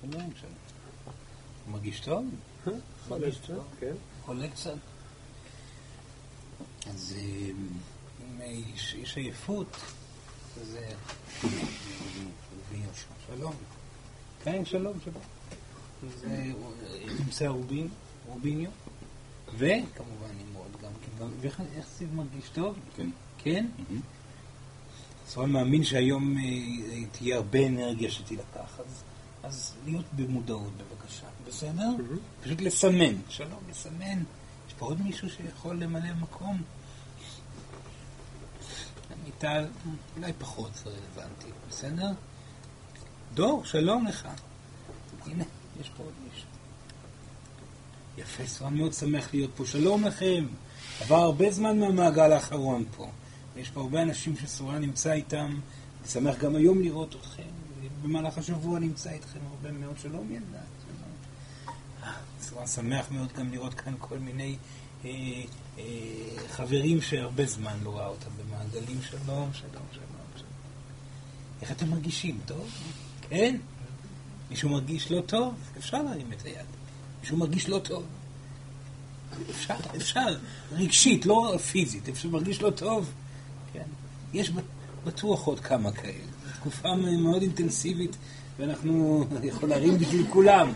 שלום, שלום. מרגיש טוב? מרגיש טוב, כן. עולה קצת. אז אה, אם יש עייפות, אז... אה, שלום. כן, שלום, שלום. אז אה, נמצא רובין, רוביניו, וכמובן נמרוד גם כן. ואיך איך זה מרגיש טוב? כן. כן? אז אני מאמין שהיום אה, תהיה הרבה אנרגיה שתילקח, אז, אז להיות במודעות בבקשה, בסדר? פשוט לסמן, שלום, לסמן. יש פה עוד מישהו שיכול למלא מקום? מיטל, אולי פחות רלוונטי, בסדר? דור, שלום לך. הנה, יש פה עוד מישהו. יפה, סבבה מאוד שמח להיות פה. שלום לכם. עבר הרבה זמן מהמעגל האחרון פה. יש פה הרבה אנשים שסורן נמצא איתם. אני שמח גם היום לראות אתכם. במהלך השבוע נמצא איתכם הרבה מאוד. שלום. אה, סורן שמח מאוד גם לראות כאן כל מיני אה, אה, חברים שהרבה זמן לא ראה אותם במעגלים. שלום, שלום, שלום, שלום. איך אתם מרגישים? טוב? כן? מישהו מרגיש לא טוב? אפשר להרים את היד. מישהו מרגיש לא טוב? אפשר, אפשר, רגשית, לא פיזית, אפשר מרגיש לא טוב. כן. יש בטוח עוד כמה כאלה. תקופה מאוד אינטנסיבית, ואנחנו יכול להרים בשביל כולם.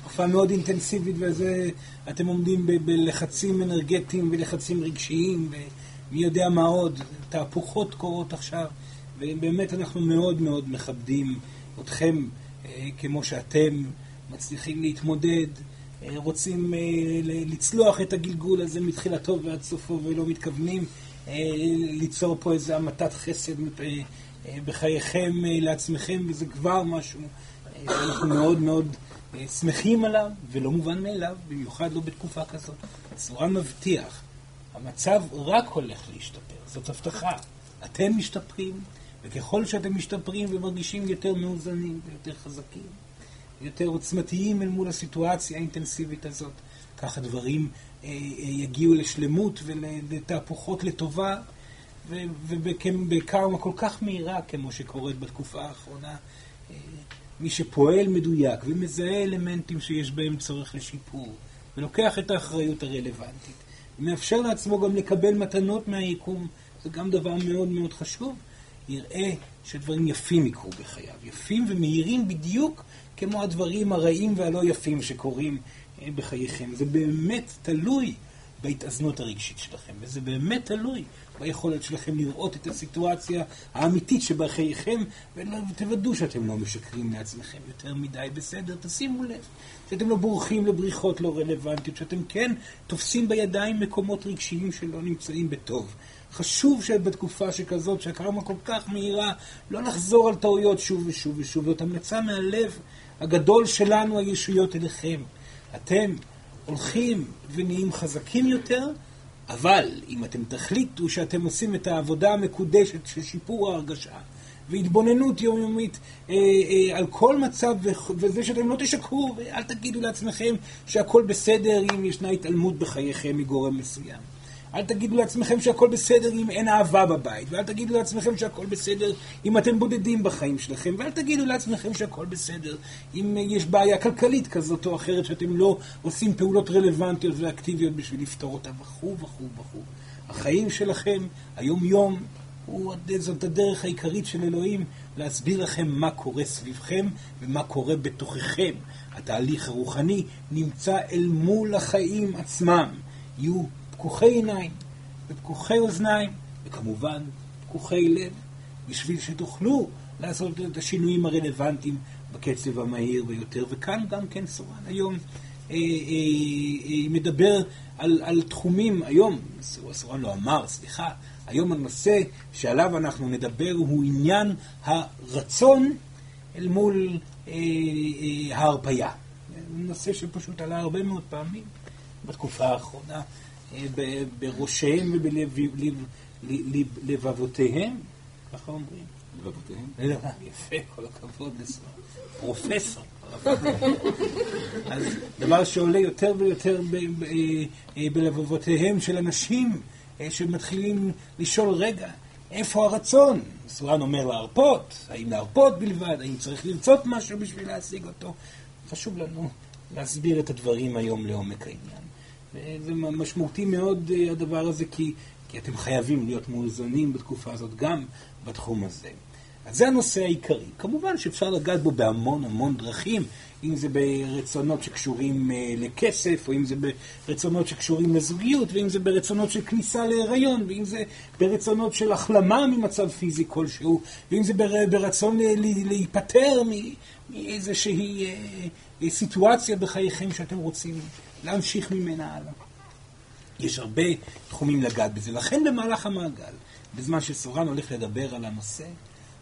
תקופה מאוד אינטנסיבית, וזה, אתם עומדים ב- בלחצים אנרגטיים ולחצים רגשיים, ומי יודע מה עוד. תהפוכות קורות עכשיו, ובאמת אנחנו מאוד מאוד מכבדים אתכם אה, כמו שאתם מצליחים להתמודד. אה, רוצים אה, לצלוח את הגלגול הזה מתחילתו ועד סופו ולא מתכוונים ליצור פה איזו המתת חסד בחייכם לעצמכם וזה כבר משהו שאנחנו מאוד מאוד שמחים עליו ולא מובן מאליו, במיוחד לא בתקופה כזאת. סורן מבטיח, המצב רק הולך להשתפר, זאת הבטחה. אתם משתפרים, וככל שאתם משתפרים ומרגישים יותר מאוזנים ויותר חזקים, יותר עוצמתיים אל מול הסיטואציה האינטנסיבית הזאת. כך הדברים אה, אה, יגיעו לשלמות ולתהפוכות לטובה, ובקרמה כל כך מהירה כמו שקורית בתקופה האחרונה. אה, מי שפועל מדויק ומזהה אלמנטים שיש בהם צורך לשיפור, ולוקח את האחריות הרלוונטית, ומאפשר לעצמו גם לקבל מתנות מהיקום, זה גם דבר מאוד מאוד חשוב, יראה שדברים יפים יקרו בחייו, יפים ומהירים בדיוק כמו הדברים הרעים והלא יפים שקורים בחייכם. זה באמת תלוי בהתאזנות הרגשית שלכם, וזה באמת תלוי ביכולת שלכם לראות את הסיטואציה האמיתית שבחייכם, ותוודאו שאתם לא משקרים לעצמכם יותר מדי בסדר. תשימו לב שאתם לא בורחים לבריחות לא רלוונטיות, שאתם כן תופסים בידיים מקומות רגשיים שלא נמצאים בטוב. חשוב שבתקופה שכזאת, שהקרמה כל כך מהירה, לא לחזור על טעויות שוב ושוב ושוב. זאת המלצה מהלב הגדול שלנו, הישויות אליכם. אתם הולכים ונהיים חזקים יותר, אבל אם אתם תחליטו שאתם עושים את העבודה המקודשת של שיפור ההרגשה, והתבוננות יומיומית אה, אה, על כל מצב, וזה שאתם לא תשקרו, ואל תגידו לעצמכם שהכל בסדר אם ישנה התעלמות בחייכם מגורם מסוים. אל תגידו לעצמכם שהכל בסדר אם אין אהבה בבית, ואל תגידו לעצמכם שהכל בסדר אם אתם בודדים בחיים שלכם, ואל תגידו לעצמכם שהכל בסדר אם יש בעיה כלכלית כזאת או אחרת שאתם לא עושים פעולות רלוונטיות ואקטיביות בשביל לפתור אותה, וכו' וכו' וכו'. החיים שלכם, היום-יום, זאת הדרך העיקרית של אלוהים להסביר לכם מה קורה סביבכם ומה קורה בתוככם. התהליך הרוחני נמצא אל מול החיים עצמם. יהיו פקוחי עיניים ופקוחי אוזניים, וכמובן פקוחי לב, בשביל שתוכלו לעשות את השינויים הרלוונטיים בקצב המהיר ביותר. וכאן גם כן סורן היום אה, אה, אה, מדבר על, על תחומים, היום, סורן לא אמר, סליחה, היום הנושא שעליו אנחנו נדבר הוא עניין הרצון אל מול אה, אה, ההרפייה. נושא שפשוט עלה הרבה מאוד פעמים בתקופה האחרונה. בראשיהם ובלבבותיהם, ככה אומרים. לבבותיהם? לא, יפה, כל הכבוד לסוף. פרופסור. אז דבר שעולה יותר ויותר בלבבותיהם של אנשים שמתחילים לשאול, רגע, איפה הרצון? סורן אומר להרפות, האם להרפות בלבד, האם צריך לרצות משהו בשביל להשיג אותו? חשוב לנו להסביר את הדברים היום לעומק העניין. וזה משמעותי מאוד אה, הדבר הזה, כי, כי אתם חייבים להיות מאוזנים בתקופה הזאת גם בתחום הזה. אז זה הנושא העיקרי. כמובן שאפשר לגעת בו בהמון המון דרכים, אם זה ברצונות שקשורים uh, לכסף, או אם זה ברצונות שקשורים לזוגיות, ואם זה ברצונות של כניסה להיריון, ואם זה ברצונות של החלמה ממצב פיזי כלשהו, ואם זה בר, ברצון להיפטר מאיזושהי סיטואציה בחייכם שאתם רוצים להמשיך ממנה הלאה. יש הרבה תחומים לגעת בזה. לכן במהלך המעגל, בזמן שסורן הולך לדבר על הנושא,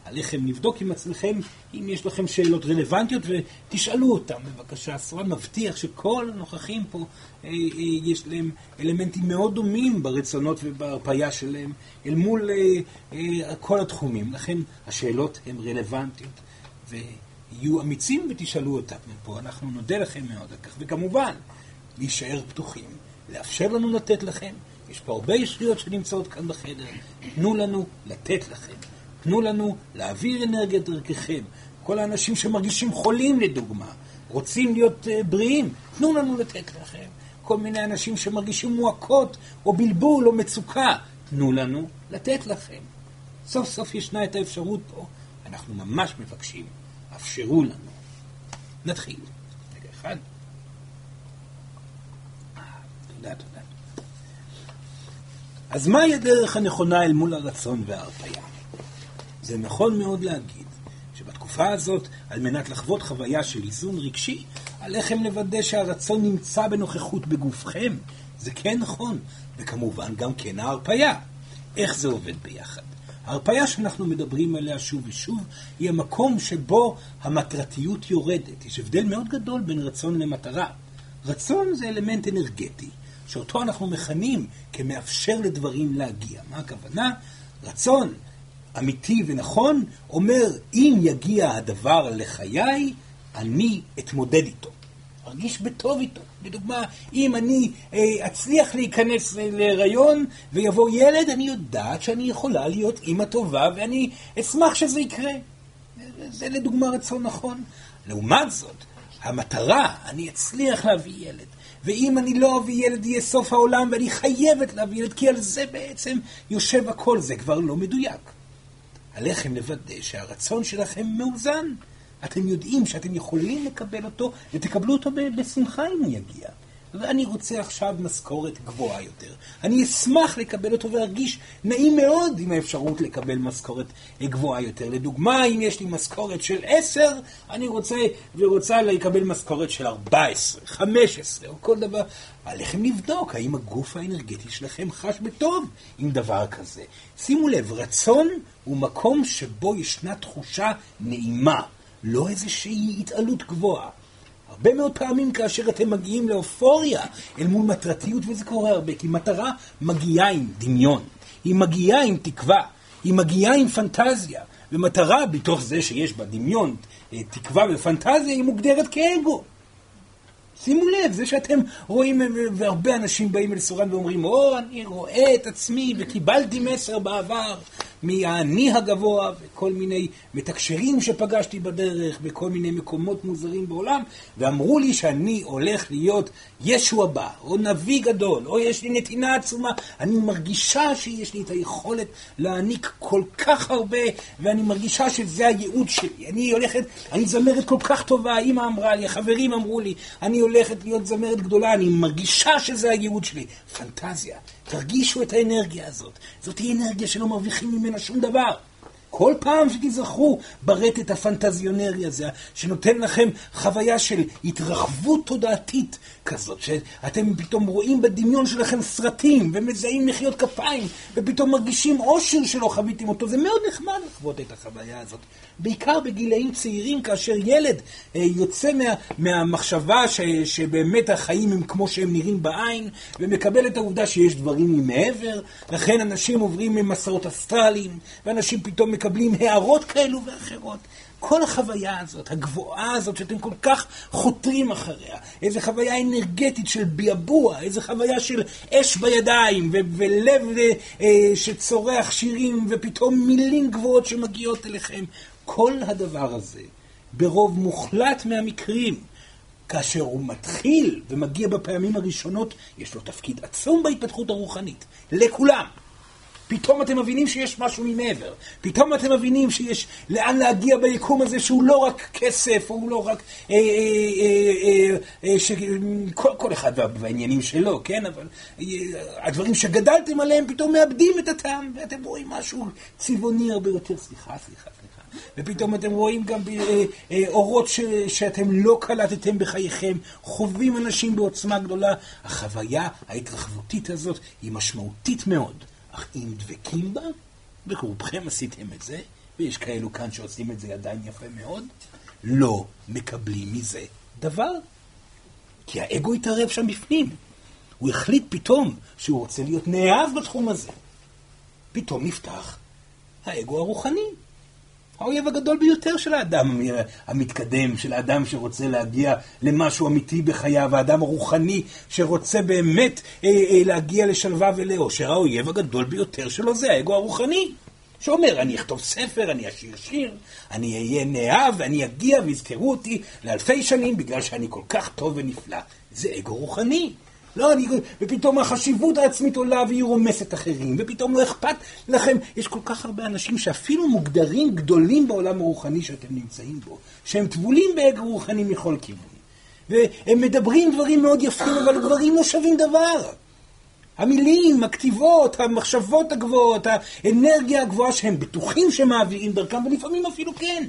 עליכם לבדוק עם עצמכם אם יש לכם שאלות רלוונטיות ותשאלו אותם בבקשה. סורן מבטיח שכל הנוכחים פה אה, אה, יש להם אלמנטים מאוד דומים ברצונות ובהרפאיה שלהם אל מול אה, אה, כל התחומים. לכן השאלות הן רלוונטיות ויהיו אמיצים ותשאלו אותם מפה. אנחנו נודה לכם מאוד על כך. וכמובן, להישאר פתוחים, לאפשר לנו לתת לכם. יש פה הרבה ישריות שנמצאות כאן בחדר. תנו לנו לתת לכם. תנו לנו להעביר אנרגיה דרככם. כל האנשים שמרגישים חולים, לדוגמה, רוצים להיות uh, בריאים, תנו לנו לתת לכם. כל מיני אנשים שמרגישים מועקות, או בלבול, או מצוקה, תנו לנו לתת לכם. סוף סוף ישנה את האפשרות פה. אנחנו ממש מבקשים, אפשרו לנו. נתחיל. רגע אחד. תודה, תודה. אז מהי הדרך הנכונה אל מול הרצון וההרפאיה? זה נכון מאוד להגיד שבתקופה הזאת, על מנת לחוות חוויה של איזון רגשי, עליכם לוודא שהרצון נמצא בנוכחות בגופכם. זה כן נכון, וכמובן גם כן ההרפאיה. איך זה עובד ביחד? ההרפאיה שאנחנו מדברים עליה שוב ושוב, היא המקום שבו המטרתיות יורדת. יש הבדל מאוד גדול בין רצון למטרה. רצון זה אלמנט אנרגטי, שאותו אנחנו מכנים כמאפשר לדברים להגיע. מה הכוונה? רצון אמיתי ונכון, אומר, אם יגיע הדבר לחיי, אני אתמודד איתו. ארגיש בטוב איתו. לדוגמה, אם אני אה, אצליח להיכנס להיריון ויבוא ילד, אני יודעת שאני יכולה להיות אימא טובה ואני אשמח שזה יקרה. זה לדוגמה רצון נכון. לעומת זאת, המטרה, אני אצליח להביא ילד. ואם אני לא אביא ילד יהיה סוף העולם ואני חייבת להביא ילד, כי על זה בעצם יושב הכל, זה כבר לא מדויק. עליכם לוודא שהרצון שלכם מאוזן. אתם יודעים שאתם יכולים לקבל אותו, ותקבלו אותו בשמחה אם הוא יגיע. ואני רוצה עכשיו משכורת גבוהה יותר. אני אשמח לקבל אותו וארגיש נעים מאוד עם האפשרות לקבל משכורת גבוהה יותר. לדוגמה, אם יש לי משכורת של 10, אני רוצה ורוצה לקבל משכורת של 14, 15 או כל דבר. עליכם לבדוק האם הגוף האנרגטי שלכם חש בטוב עם דבר כזה. שימו לב, רצון הוא מקום שבו ישנה תחושה נעימה, לא איזושהי התעלות גבוהה. הרבה מאוד פעמים כאשר אתם מגיעים לאופוריה אל מול מטרתיות, וזה קורה הרבה, כי מטרה מגיעה עם דמיון, היא מגיעה עם תקווה, היא מגיעה עם פנטזיה, ומטרה בתוך זה שיש בה דמיון, אה, תקווה ופנטזיה, היא מוגדרת כאגו. שימו לב, זה שאתם רואים, והרבה אנשים באים אל סורן ואומרים, או, אני רואה את עצמי וקיבלתי מסר בעבר מהאני הגבוה וכל מיני מתקשרים שפגשתי בדרך בכל מיני מקומות מוזרים בעולם, ואמרו לי שאני הולך להיות ישו הבא, או נביא גדול, או יש לי נתינה עצומה. אני מרגישה שיש לי את היכולת להעניק כל כך הרבה, ואני מרגישה שזה הייעוד שלי. אני הולכת, אני זמרת כל כך טובה, האמא אמרה לי, החברים אמרו לי, אני הולכת להיות זמרת גדולה, אני מרגישה שזה הייעוד שלי. פנטזיה. תרגישו את האנרגיה הזאת. זאת היא אנרגיה שלא מרוויחים ממנה שום דבר. כל פעם שתיזכרו ברטט הפנטזיונרי הזה, שנותן לכם חוויה של התרחבות תודעתית כזאת, שאתם פתאום רואים בדמיון שלכם סרטים, ומזהים מחיאות כפיים, ופתאום מרגישים אושר שלא חוויתם אותו, זה מאוד נחמד לחוות את החוויה הזאת. בעיקר בגילאים צעירים, כאשר ילד אה, יוצא מה, מהמחשבה ש, שבאמת החיים הם כמו שהם נראים בעין, ומקבל את העובדה שיש דברים ממעבר, לכן אנשים עוברים ממסעות אסטרליים, ואנשים פתאום מקבלים... מקבלים הערות כאלו ואחרות. כל החוויה הזאת, הגבוהה הזאת, שאתם כל כך חותרים אחריה, איזו חוויה אנרגטית של ביאבוע, איזו חוויה של אש בידיים, ו- ולב אה, שצורח שירים, ופתאום מילים גבוהות שמגיעות אליכם. כל הדבר הזה, ברוב מוחלט מהמקרים, כאשר הוא מתחיל ומגיע בפעמים הראשונות, יש לו תפקיד עצום בהתפתחות הרוחנית. לכולם. פתאום אתם מבינים שיש משהו ממעבר. פתאום אתם מבינים שיש לאן להגיע ביקום הזה שהוא לא רק כסף, הוא לא רק... אה, אה, אה, אה, ש... כל, כל אחד והעניינים שלו, כן? אבל אה, הדברים שגדלתם עליהם פתאום מאבדים את הטעם, ואתם רואים משהו צבעוני הרבה יותר. סליחה, סליחה. ופתאום אתם רואים גם אה, אה, אורות ש, שאתם לא קלטתם בחייכם, חווים אנשים בעוצמה גדולה. החוויה ההתרחבותית הזאת היא משמעותית מאוד. אך אם דבקים בה, ורובכם עשיתם את זה, ויש כאלו כאן שעושים את זה עדיין יפה מאוד, לא מקבלים מזה דבר. כי האגו התערב שם בפנים. הוא החליט פתאום שהוא רוצה להיות נאהב בתחום הזה. פתאום נפתח האגו הרוחני. האויב הגדול ביותר של האדם המתקדם, של האדם שרוצה להגיע למשהו אמיתי בחייו, האדם הרוחני שרוצה באמת אה, אה, להגיע לשלווה ולאושר, האויב הגדול ביותר שלו זה האגו הרוחני. שאומר, אני אכתוב ספר, אני אשיר שיר, אני אהיה נאהב ואני אגיע ויזכרו אותי לאלפי שנים בגלל שאני כל כך טוב ונפלא. זה אגו רוחני. לא, אני... ופתאום החשיבות העצמית עולה והיא רומסת אחרים, ופתאום לא אכפת לכם. יש כל כך הרבה אנשים שאפילו מוגדרים גדולים בעולם הרוחני שאתם נמצאים בו, שהם טבולים באגו רוחני מכל כיוון. והם מדברים דברים מאוד יפים, אבל דברים לא שווים דבר. המילים, הכתיבות, המחשבות הגבוהות, האנרגיה הגבוהה שהם בטוחים שמעבירים דרכם, ולפעמים אפילו כן.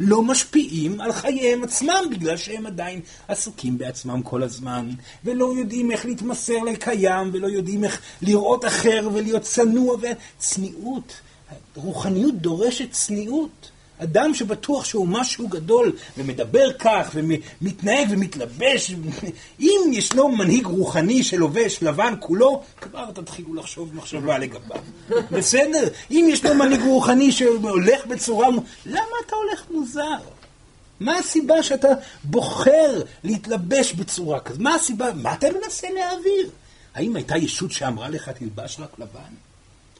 לא משפיעים על חייהם עצמם, בגלל שהם עדיין עסוקים בעצמם כל הזמן, ולא יודעים איך להתמסר לקיים, ולא יודעים איך לראות אחר ולהיות צנוע וצניעות. רוחניות דורשת צניעות. אדם שבטוח שהוא משהו גדול, ומדבר כך, ומתנהג ומתלבש, אם ישנו מנהיג רוחני שלובש לבן כולו, כבר תתחילו לחשוב מחשבה לגביו. בסדר? אם ישנו מנהיג רוחני שהולך בצורה... למה אתה הולך מוזר? מה הסיבה שאתה בוחר להתלבש בצורה כזאת? מה הסיבה? מה אתה מנסה להעביר? האם הייתה ישות שאמרה לך תלבש רק לבן?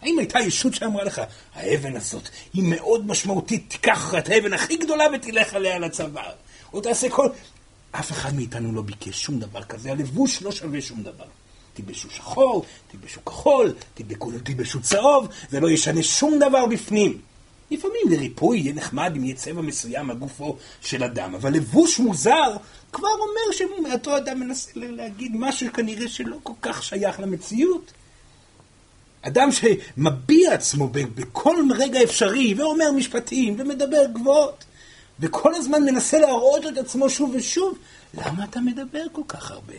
האם הייתה ישות שאמרה לך, האבן הזאת היא מאוד משמעותית, תיקח את האבן הכי גדולה ותלך עליה לצוואר. או תעשה כל... אף אחד מאיתנו לא ביקש שום דבר כזה, הלבוש לא שווה שום דבר. תלבשו שחור, תלבשו כחול, תלבשו צהוב, זה לא ישנה שום דבר בפנים. לפעמים לריפוי יהיה נחמד אם יהיה צבע מסוים על גופו של אדם, אבל לבוש מוזר כבר אומר שאותו אדם מנסה להגיד משהו כנראה שלא כל כך שייך למציאות. אדם שמביע עצמו בכל רגע אפשרי, ואומר משפטים, ומדבר גבוהות, וכל הזמן מנסה להראות את עצמו שוב ושוב, למה אתה מדבר כל כך הרבה?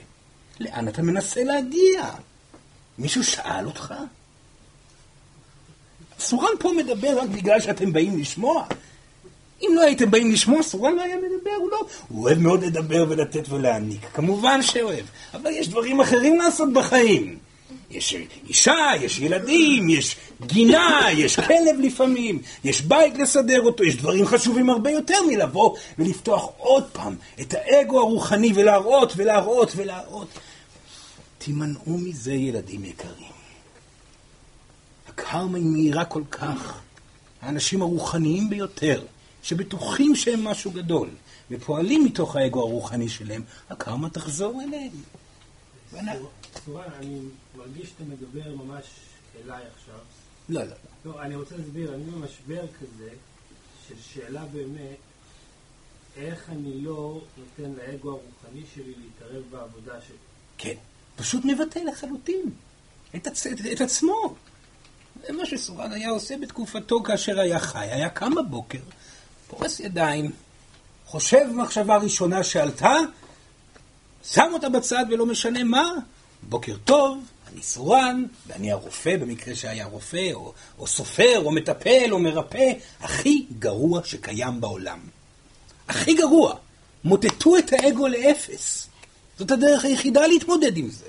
לאן אתה מנסה להגיע? מישהו שאל אותך? סורן פה מדבר רק בגלל שאתם באים לשמוע. אם לא הייתם באים לשמוע, סורן לא היה מדבר, הוא לא... הוא אוהב מאוד לדבר ולתת ולהעניק, כמובן שאוהב, אבל יש דברים אחרים לעשות בחיים. יש אישה, יש ילדים, יש גינה, יש כלב לפעמים, יש בית לסדר אותו, יש דברים חשובים הרבה יותר מלבוא ולפתוח עוד פעם את האגו הרוחני ולהראות ולהראות ולהראות. תימנעו מזה, ילדים יקרים. הקרמה היא מהירה כל כך. האנשים הרוחניים ביותר, שבטוחים שהם משהו גדול, ופועלים מתוך האגו הרוחני שלהם, הקרמה תחזור אליהם. צורה, אני מרגיש שאתה מדבר ממש אליי עכשיו. לא, לא. לא, אני רוצה להסביר, אני במשבר כזה, של שאלה באמת, איך אני לא נותן לאגו הרוחני שלי להתערב בעבודה שלי. כן, פשוט מבטא לחלוטין את, הצ... את עצמו. זה מה שסורן היה עושה בתקופתו כאשר היה חי. היה קם בבוקר, פורס ידיים, חושב מחשבה ראשונה שעלתה, שם אותה בצד ולא משנה מה, בוקר טוב, אני סורן, ואני הרופא, במקרה שהיה רופא, או, או סופר, או מטפל, או מרפא, הכי גרוע שקיים בעולם. הכי גרוע. מוטטו את האגו לאפס. זאת הדרך היחידה להתמודד עם זה.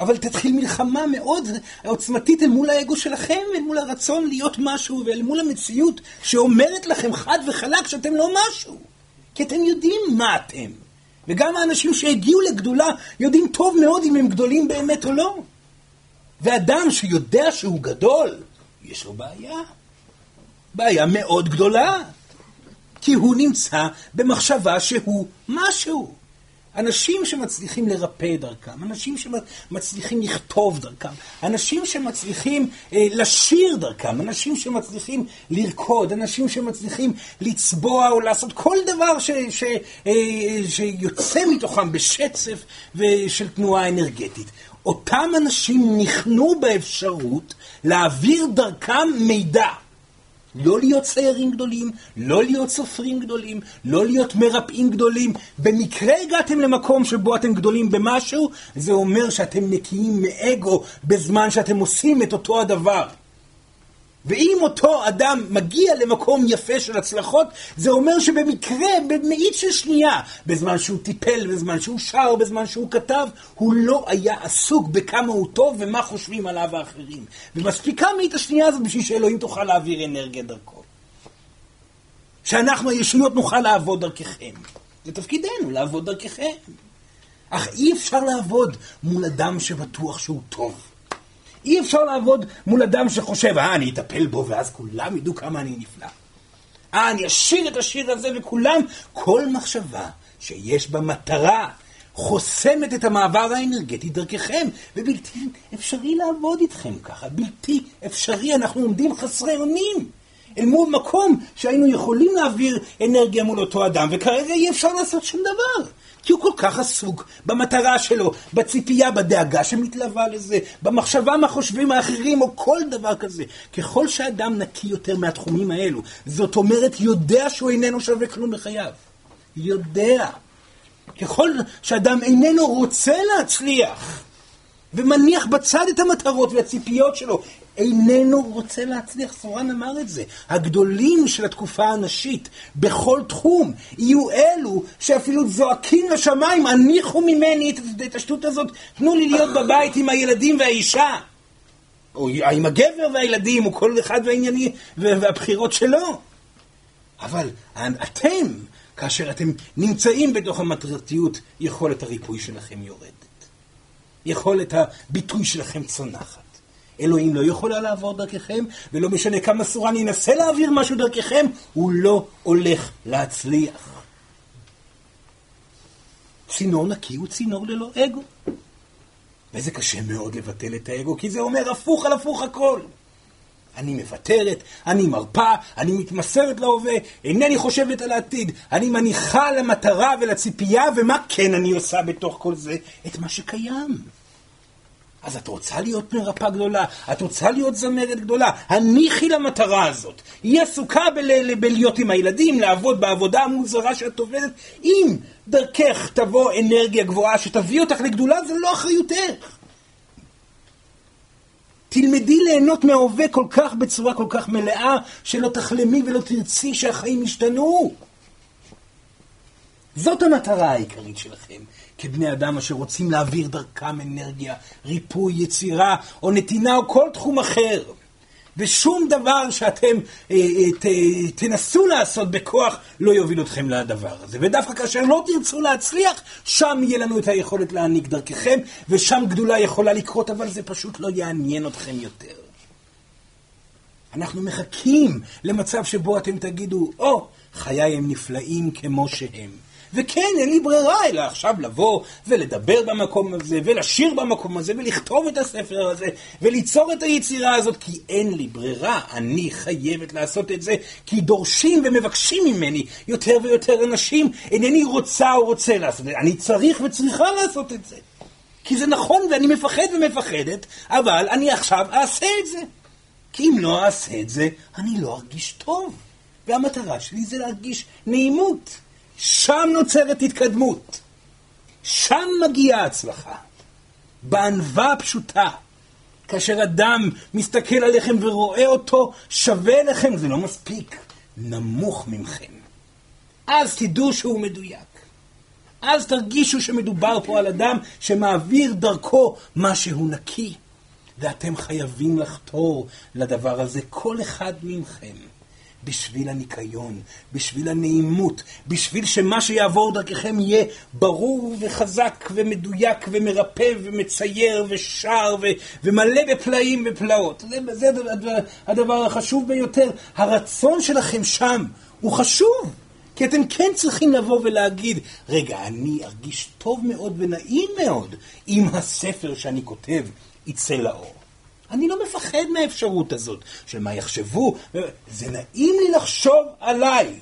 אבל תתחיל מלחמה מאוד עוצמתית אל מול האגו שלכם, אל מול הרצון להיות משהו, ואל מול המציאות שאומרת לכם חד וחלק שאתם לא משהו. כי אתם יודעים מה אתם. וגם האנשים שהגיעו לגדולה יודעים טוב מאוד אם הם גדולים באמת או לא. ואדם שיודע שהוא גדול, יש לו בעיה. בעיה מאוד גדולה. כי הוא נמצא במחשבה שהוא משהו. אנשים שמצליחים לרפא דרכם, אנשים שמצליחים לכתוב דרכם, אנשים שמצליחים אה, לשיר דרכם, אנשים שמצליחים לרקוד, אנשים שמצליחים לצבוע או לעשות כל דבר ש, ש, אה, שיוצא מתוכם בשצף של תנועה אנרגטית. אותם אנשים נכנו באפשרות להעביר דרכם מידע. לא להיות ציירים גדולים, לא להיות סופרים גדולים, לא להיות מרפאים גדולים. במקרה הגעתם למקום שבו אתם גדולים במשהו, זה אומר שאתם נקיים מאגו בזמן שאתם עושים את אותו הדבר. ואם אותו אדם מגיע למקום יפה של הצלחות, זה אומר שבמקרה, במאית של שנייה, בזמן שהוא טיפל, בזמן שהוא שר, בזמן שהוא כתב, הוא לא היה עסוק בכמה הוא טוב ומה חושבים עליו האחרים. ומספיקה מאית השנייה הזאת בשביל שאלוהים תוכל להעביר אנרגיה דרכו. שאנחנו הישויות נוכל לעבוד דרככם. זה תפקידנו, לעבוד דרככם. אך אי אפשר לעבוד מול אדם שבטוח שהוא טוב. אי אפשר לעבוד מול אדם שחושב, אה, אני אטפל בו, ואז כולם ידעו כמה אני נפלא. אה, אני אשיר את השיר הזה, וכולם, כל מחשבה שיש בה מטרה, חוסמת את המעבר האנרגטי דרככם, ובלתי אפשרי לעבוד איתכם ככה, בלתי אפשרי, אנחנו עומדים חסרי אונים. אל מול מקום שהיינו יכולים להעביר אנרגיה מול אותו אדם, וכרגע אי אפשר לעשות שום דבר. כי הוא כל כך עסוק במטרה שלו, בציפייה, בדאגה שמתלווה לזה, במחשבה מה חושבים האחרים או כל דבר כזה. ככל שאדם נקי יותר מהתחומים האלו, זאת אומרת יודע שהוא איננו שווה כלום בחייו. יודע. ככל שאדם איננו רוצה להצליח, ומניח בצד את המטרות והציפיות שלו, איננו רוצה להצליח, סורן אמר את זה. הגדולים של התקופה הנשית, בכל תחום, יהיו אלו שאפילו זועקים לשמיים, הניחו ממני את השטות הזאת, תנו לי להיות בבית עם הילדים והאישה. או עם הגבר והילדים, או כל אחד והעניינים והבחירות שלו. אבל אתם, כאשר אתם נמצאים בתוך המטרתיות, יכולת הריפוי שלכם יורדת. יכולת הביטוי שלכם צונחת. אלוהים לא יכולה לעבור דרככם, ולא משנה כמה סורן ינסה להעביר משהו דרככם, הוא לא הולך להצליח. צינור נקי הוא צינור ללא אגו. וזה קשה מאוד לבטל את האגו, כי זה אומר הפוך על הפוך הכל. אני מוותרת, אני מרפה, אני מתמסרת להווה, אינני חושבת על העתיד, אני מניחה למטרה ולציפייה, ומה כן אני עושה בתוך כל זה? את מה שקיים. אז את רוצה להיות מרפאה גדולה, את רוצה להיות זמרת גדולה, הניחי למטרה הזאת. היא עסוקה בל... בלהיות עם הילדים, לעבוד בעבודה המוזרה שאת עובדת. אם דרכך תבוא אנרגיה גבוהה שתביא אותך לגדולה, זה לא אחריותך. תלמדי ליהנות מההווה כל כך בצורה כל כך מלאה, שלא תחלמי ולא תרצי שהחיים ישתנו. זאת המטרה העיקרית שלכם. כבני אדם אשר רוצים להעביר דרכם אנרגיה, ריפוי, יצירה או נתינה או כל תחום אחר. ושום דבר שאתם אה, אה, ת, תנסו לעשות בכוח לא יוביל אתכם לדבר הזה. ודווקא כאשר לא תרצו להצליח, שם יהיה לנו את היכולת להעניק דרככם, ושם גדולה יכולה לקרות, אבל זה פשוט לא יעניין אתכם יותר. אנחנו מחכים למצב שבו אתם תגידו, או, oh, חיי הם נפלאים כמו שהם. וכן, אין לי ברירה אלא עכשיו לבוא ולדבר במקום הזה, ולשיר במקום הזה, ולכתוב את הספר הזה, וליצור את היצירה הזאת, כי אין לי ברירה, אני חייבת לעשות את זה, כי דורשים ומבקשים ממני יותר ויותר אנשים, אינני רוצה או רוצה לעשות את זה, אני צריך וצריכה לעשות את זה. כי זה נכון ואני מפחד ומפחדת, אבל אני עכשיו אעשה את זה. כי אם לא אעשה את זה, אני לא ארגיש טוב. והמטרה שלי זה להרגיש נעימות. שם נוצרת התקדמות. שם מגיעה הצלחה. בענווה הפשוטה. כאשר אדם מסתכל עליכם ורואה אותו שווה לכם, זה לא מספיק, נמוך ממכם. אז תדעו שהוא מדויק. אז תרגישו שמדובר פה על אדם שמעביר דרכו משהו נקי. ואתם חייבים לחתור לדבר הזה, כל אחד מכם. בשביל הניקיון, בשביל הנעימות, בשביל שמה שיעבור דרככם יהיה ברור וחזק ומדויק ומרפא ומצייר ושר ו- ומלא בפלאים ופלאות. זה, זה הדבר, הדבר החשוב ביותר. הרצון שלכם שם הוא חשוב. כי אתם כן צריכים לבוא ולהגיד, רגע, אני ארגיש טוב מאוד ונעים מאוד אם הספר שאני כותב יצא לאור. אני לא מפחד מהאפשרות הזאת של מה יחשבו. זה נעים לי לחשוב עליי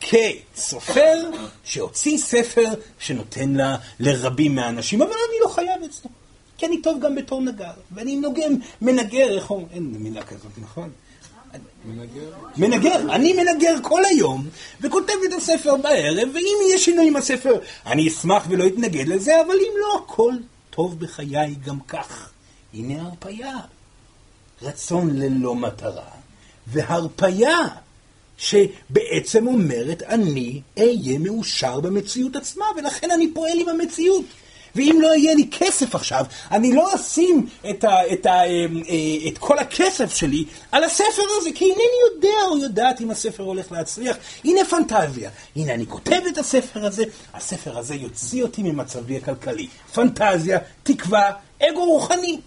כסופר שהוציא ספר שנותן לה לרבים מהאנשים, אבל אני לא חייב אצלו. כי אני טוב גם בתור נגר, ואני נוגם, מנגר, איך אומרים? אין מילה כזאת, נכון? מנגר? מנגר, אני מנגר כל היום, וכותב את הספר בערב, ואם יהיה שינוי עם הספר, אני אשמח ולא אתנגד לזה, אבל אם לא, הכל טוב בחיי גם כך. הנה הרפייה. רצון ללא מטרה, והרפייה שבעצם אומרת אני אהיה מאושר במציאות עצמה, ולכן אני פועל עם המציאות. ואם לא יהיה לי כסף עכשיו, אני לא אשים את, ה, את, ה, אה, אה, את כל הכסף שלי על הספר הזה, כי אינני יודע או יודעת אם הספר הולך להצליח. הנה פנטזיה. הנה, אני כותב את הספר הזה, הספר הזה יוציא אותי ממצבי הכלכלי. פנטזיה, תקווה, אגו רוחני.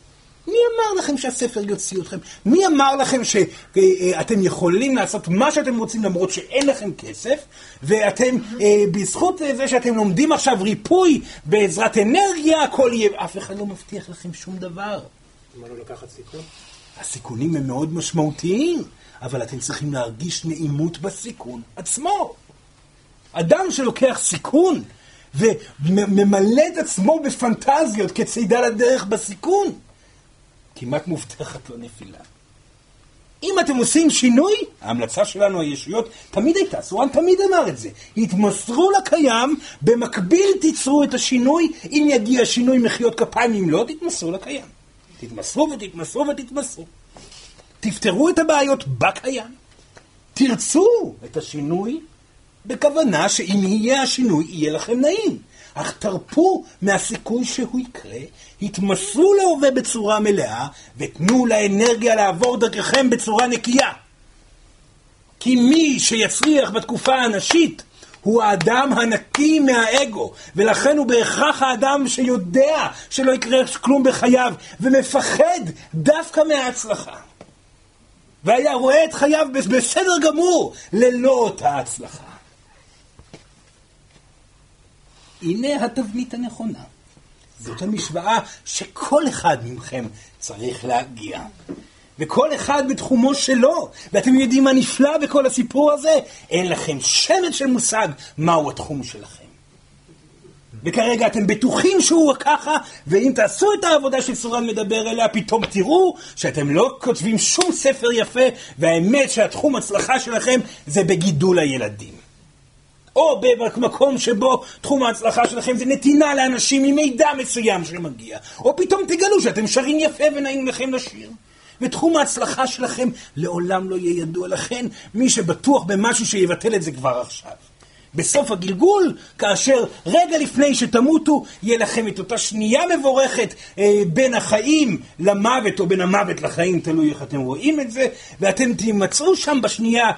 מי אמר לכם שהספר יוציא אתכם? מי אמר לכם שאתם יכולים לעשות מה שאתם רוצים למרות שאין לכם כסף, ואתם, אה, בזכות זה שאתם לומדים עכשיו ריפוי בעזרת אנרגיה, הכל יהיה... אף אחד לא מבטיח לכם שום דבר. למה לא לקחת סיכון? הסיכונים הם מאוד משמעותיים, אבל אתם צריכים להרגיש נעימות בסיכון עצמו. אדם שלוקח סיכון וממלא את עצמו בפנטזיות כצידה לדרך בסיכון, כמעט מובטחת לו נפילה. אם אתם עושים שינוי, ההמלצה שלנו, הישויות, תמיד הייתה, סורן תמיד אמר את זה, התמסרו לקיים, במקביל תיצרו את השינוי, אם יגיע שינוי מחיאות כפיים, אם לא, תתמסרו לקיים. תתמסרו ותתמסרו ותתמסרו. תפתרו את הבעיות בקיים. תרצו את השינוי בכוונה שאם יהיה השינוי, יהיה לכם נעים. אך תרפו מהסיכוי שהוא יקרה, התמסרו להווה בצורה מלאה, ותנו לאנרגיה לעבור דרככם בצורה נקייה. כי מי שיצליח בתקופה הנשית הוא האדם הנקי מהאגו, ולכן הוא בהכרח האדם שיודע שלא יקרה כלום בחייו, ומפחד דווקא מההצלחה. והיה רואה את חייו בסדר גמור ללא אותה הצלחה. הנה התבנית הנכונה. זאת המשוואה שכל אחד מכם צריך להגיע. וכל אחד בתחומו שלו. ואתם יודעים מה נפלא בכל הסיפור הזה? אין לכם שמץ של מושג מהו התחום שלכם. וכרגע אתם בטוחים שהוא ככה, ואם תעשו את העבודה שסורן מדבר עליה, פתאום תראו שאתם לא כותבים שום ספר יפה, והאמת שהתחום הצלחה שלכם זה בגידול הילדים. או במקום שבו תחום ההצלחה שלכם זה נתינה לאנשים עם מידע מסוים שמגיע, או פתאום תגלו שאתם שרים יפה ונעים לכם לשיר. ותחום ההצלחה שלכם לעולם לא יהיה ידוע לכן, מי שבטוח במשהו שיבטל את זה כבר עכשיו. בסוף הגלגול, כאשר רגע לפני שתמותו, יהיה לכם את אותה שנייה מבורכת אה, בין החיים למוות, או בין המוות לחיים, תלוי איך אתם רואים את זה, ואתם תימצאו שם בשנייה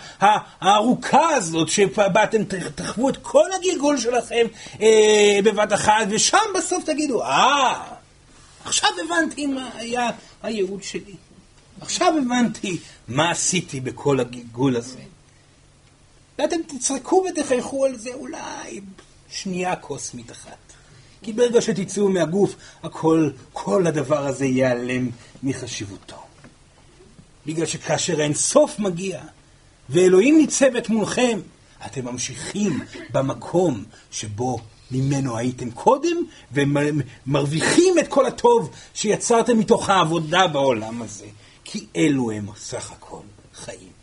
הארוכה הזאת, שבה אתם תחוו את כל הגלגול שלכם אה, בבת אחת, ושם בסוף תגידו, אה, עכשיו הבנתי מה היה הייעוד שלי. עכשיו הבנתי מה עשיתי בכל הגלגול הזה. ואתם תצחקו ותחייכו על זה אולי שנייה קוסמית אחת. כי ברגע שתצאו מהגוף, הכל, כל הדבר הזה ייעלם מחשיבותו. בגלל שכאשר האינסוף מגיע, ואלוהים ניצבת מולכם, אתם ממשיכים במקום שבו ממנו הייתם קודם, ומרוויחים את כל הטוב שיצרתם מתוך העבודה בעולם הזה. כי אלו הם סך הכל חיים.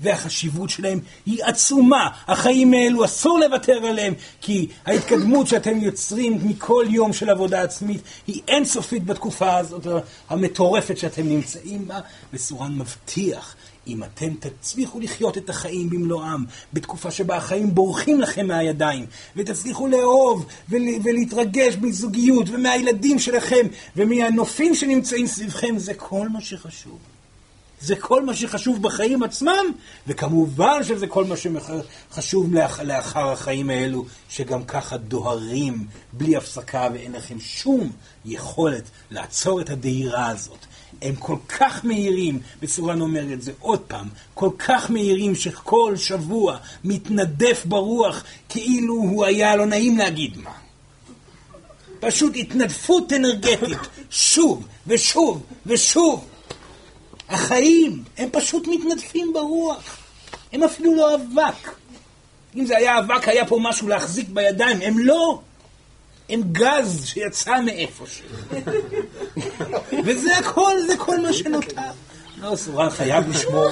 והחשיבות שלהם היא עצומה. החיים האלו אסור לוותר עליהם, כי ההתקדמות שאתם יוצרים מכל יום של עבודה עצמית היא אינסופית בתקופה הזאת המטורפת שאתם נמצאים בה, וסורן מבטיח אם אתם תצליחו לחיות את החיים במלואם, בתקופה שבה החיים בורחים לכם מהידיים, ותצליחו לאהוב ולהתרגש מזוגיות ומהילדים שלכם ומהנופים שנמצאים סביבכם, זה כל מה שחשוב. זה כל מה שחשוב בחיים עצמם, וכמובן שזה כל מה שחשוב לאח, לאחר החיים האלו, שגם ככה דוהרים בלי הפסקה ואין לכם שום יכולת לעצור את הדהירה הזאת. הם כל כך מהירים, אומר את זה עוד פעם, כל כך מהירים שכל שבוע מתנדף ברוח כאילו הוא היה לא נעים להגיד מה. פשוט התנדפות אנרגטית, שוב ושוב ושוב. החיים, הם פשוט מתנדפים ברוח. הם אפילו לא אבק. אם זה היה אבק, היה פה משהו להחזיק בידיים, הם לא. הם גז שיצא מאיפשהו. וזה הכל, זה כל מה שנותר. לא, סורן חייב לשמור.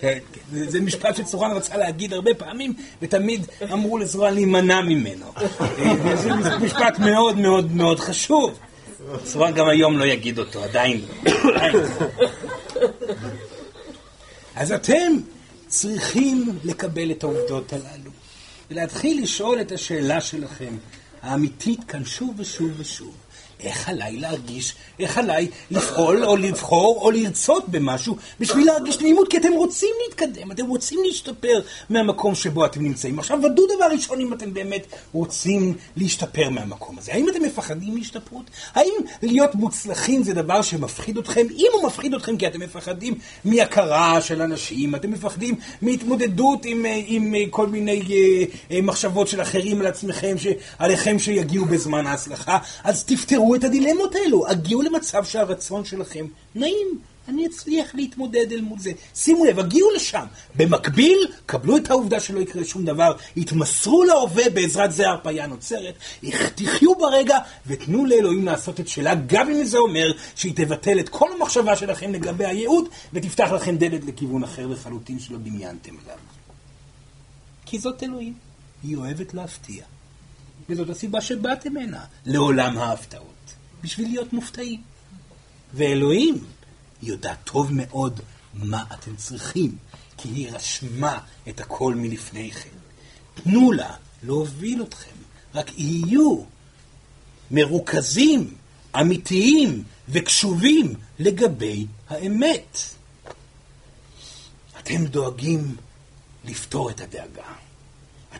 כן, כן. זה משפט שצורן רצה להגיד הרבה פעמים, ותמיד אמרו לצורן להימנע ממנו. זה משפט מאוד מאוד מאוד חשוב. צורן גם היום לא יגיד אותו, עדיין. אז אתם צריכים לקבל את העובדות הללו. ולהתחיל לשאול את השאלה שלכם, האמיתית כאן שוב ושוב ושוב. איך עליי להרגיש, איך עליי לפעול או לבחור או לרצות במשהו בשביל להרגיש נעימות, כי אתם רוצים להתקדם, אתם רוצים להשתפר מהמקום שבו אתם נמצאים. עכשיו ודאו דבר ראשון אם אתם באמת רוצים להשתפר מהמקום הזה. האם אתם מפחדים מהשתפרות? האם להיות מוצלחים זה דבר שמפחיד אתכם? אם הוא מפחיד אתכם כי אתם מפחדים מהכרה של אנשים, אתם מפחדים מהתמודדות עם, עם כל מיני אה, מחשבות של אחרים על עצמכם, עליכם שיגיעו בזמן ההצלחה, אז תפתרו תפתרו את הדילמות האלו, הגיעו למצב שהרצון שלכם נעים. אני אצליח להתמודד אל מול זה. שימו לב, הגיעו לשם. במקביל, קבלו את העובדה שלא יקרה שום דבר, התמסרו להווה בעזרת זה ההרפאיה נוצרת, תחיו ברגע ותנו לאלוהים לעשות את שלה, גם אם זה אומר שהיא תבטל את כל המחשבה שלכם לגבי הייעוד ותפתח לכם דלת לכיוון אחר לחלוטין שלא דמיינתם אליו. כי זאת אלוהים, היא אוהבת להפתיע. וזאת הסיבה שבאתם הנה, לעולם ההפתעות, בשביל להיות מופתעים. ואלוהים יודעת טוב מאוד מה אתם צריכים, כי היא רשמה את הכל מלפני כן. תנו לה להוביל אתכם, רק יהיו מרוכזים, אמיתיים וקשובים לגבי האמת. אתם דואגים לפתור את הדאגה.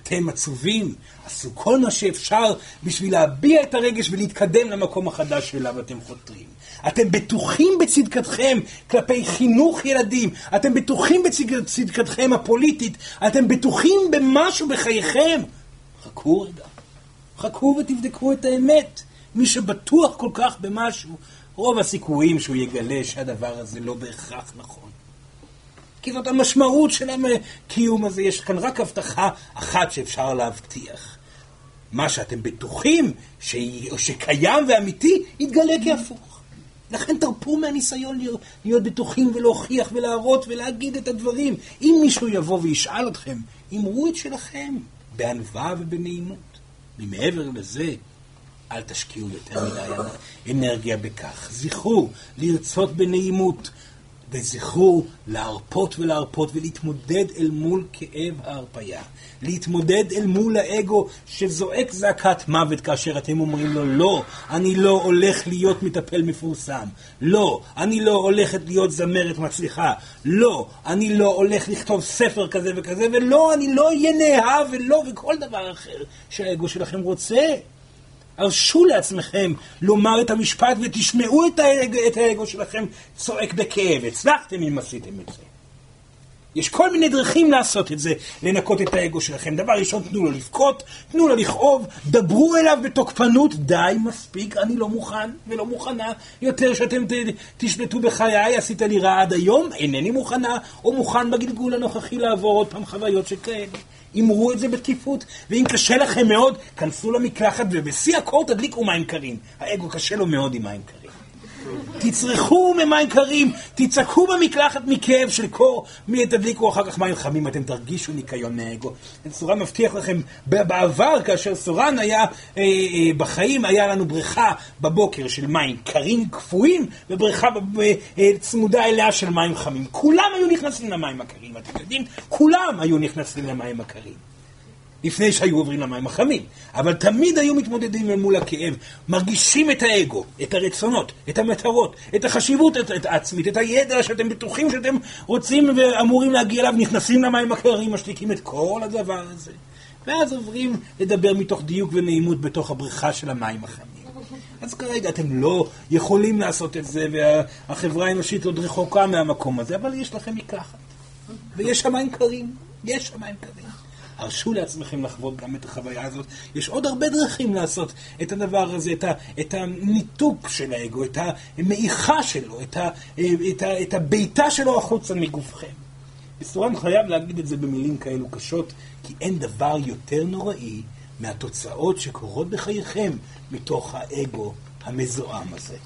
אתם עצובים, עשו כל מה שאפשר בשביל להביע את הרגש ולהתקדם למקום החדש שאליו אתם חותרים. אתם בטוחים בצדקתכם כלפי חינוך ילדים, אתם בטוחים בצדקתכם הפוליטית, אתם בטוחים במשהו בחייכם. חכו רגע, חכו ותבדקו את האמת. מי שבטוח כל כך במשהו, רוב הסיכויים שהוא יגלה שהדבר הזה לא בהכרח נכון. כי זאת המשמעות של הקיום הזה. יש כאן רק הבטחה אחת שאפשר להבטיח. מה שאתם בטוחים ש... שקיים ואמיתי, יתגלה כהפוך. לכן תרפו מהניסיון להיות, בטוחים ולהוכיח ולהראות ולהגיד את הדברים. אם מישהו יבוא וישאל אתכם, אמרו את שלכם, בענווה ובנעימות. ממעבר לזה, אל תשקיעו יותר מדי אנרגיה בכך. זכרו, לרצות בנעימות, וזכרו להרפות ולהרפות ולהתמודד אל מול כאב ההרפייה. להתמודד אל מול האגו שזועק זעקת מוות כאשר אתם אומרים לו לא, אני לא הולך להיות מטפל מפורסם. לא, אני לא הולכת להיות זמרת מצליחה. לא, אני לא הולך לכתוב ספר כזה וכזה, ולא, אני לא אהיה נאהב ולא, וכל דבר אחר שהאגו שלכם רוצה. הרשו לעצמכם לומר את המשפט ותשמעו את האגו, את האגו שלכם צועק בכאב. הצלחתם אם עשיתם את זה. יש כל מיני דרכים לעשות את זה, לנקות את האגו שלכם. דבר ראשון, תנו לו לבכות, תנו לו לכאוב, דברו אליו בתוקפנות, די, מספיק, אני לא מוכן ולא מוכנה יותר שאתם תשלטו בחיי, עשית לי רע עד היום, אינני מוכנה, או מוכן בגלגול הנוכחי לעבור עוד פעם חוויות שכאלה. אמרו את זה בתקיפות, ואם קשה לכם מאוד, כנסו למקלחת ובשיא הקור תדליקו מים קרים. האגו קשה לו מאוד עם מים קרים. תצרכו ממים קרים, תצעקו במקלחת מכאב של קור, מי תדליקו אחר כך מים חמים, אתם תרגישו ניקיון מהאגו. סורן מבטיח לכם, בעבר, כאשר סורן היה אה, אה, בחיים, היה לנו בריכה בבוקר של מים קרים קפואים, ובריכה אה, צמודה אליה של מים חמים. כולם היו נכנסים למים הקרים, אתם יודעים? כולם היו נכנסים למים הקרים. לפני שהיו עוברים למים החמים. אבל תמיד היו מתמודדים אל מול הכאב, מרגישים את האגו, את הרצונות, את המטרות, את החשיבות העצמית, את הידע שאתם בטוחים שאתם רוצים ואמורים להגיע אליו, נכנסים למים הקרים, משתיקים את כל הדבר הזה. ואז עוברים לדבר מתוך דיוק ונעימות בתוך הבריכה של המים החמים. אז כרגע אתם לא יכולים לעשות את זה, והחברה האנושית עוד רחוקה מהמקום הזה, אבל יש לכם מקלחת. ויש שמיים קרים, יש שמיים קרים. הרשו לעצמכם לחוות גם את החוויה הזאת. יש עוד הרבה דרכים לעשות את הדבר הזה, את, ה, את הניתוק של האגו, את המעיכה שלו, את, ה, את, ה, את הביתה שלו החוצה מגופכם. היסטוריון חייב להגיד את זה במילים כאלו קשות, כי אין דבר יותר נוראי מהתוצאות שקורות בחייכם מתוך האגו המזוהם הזה.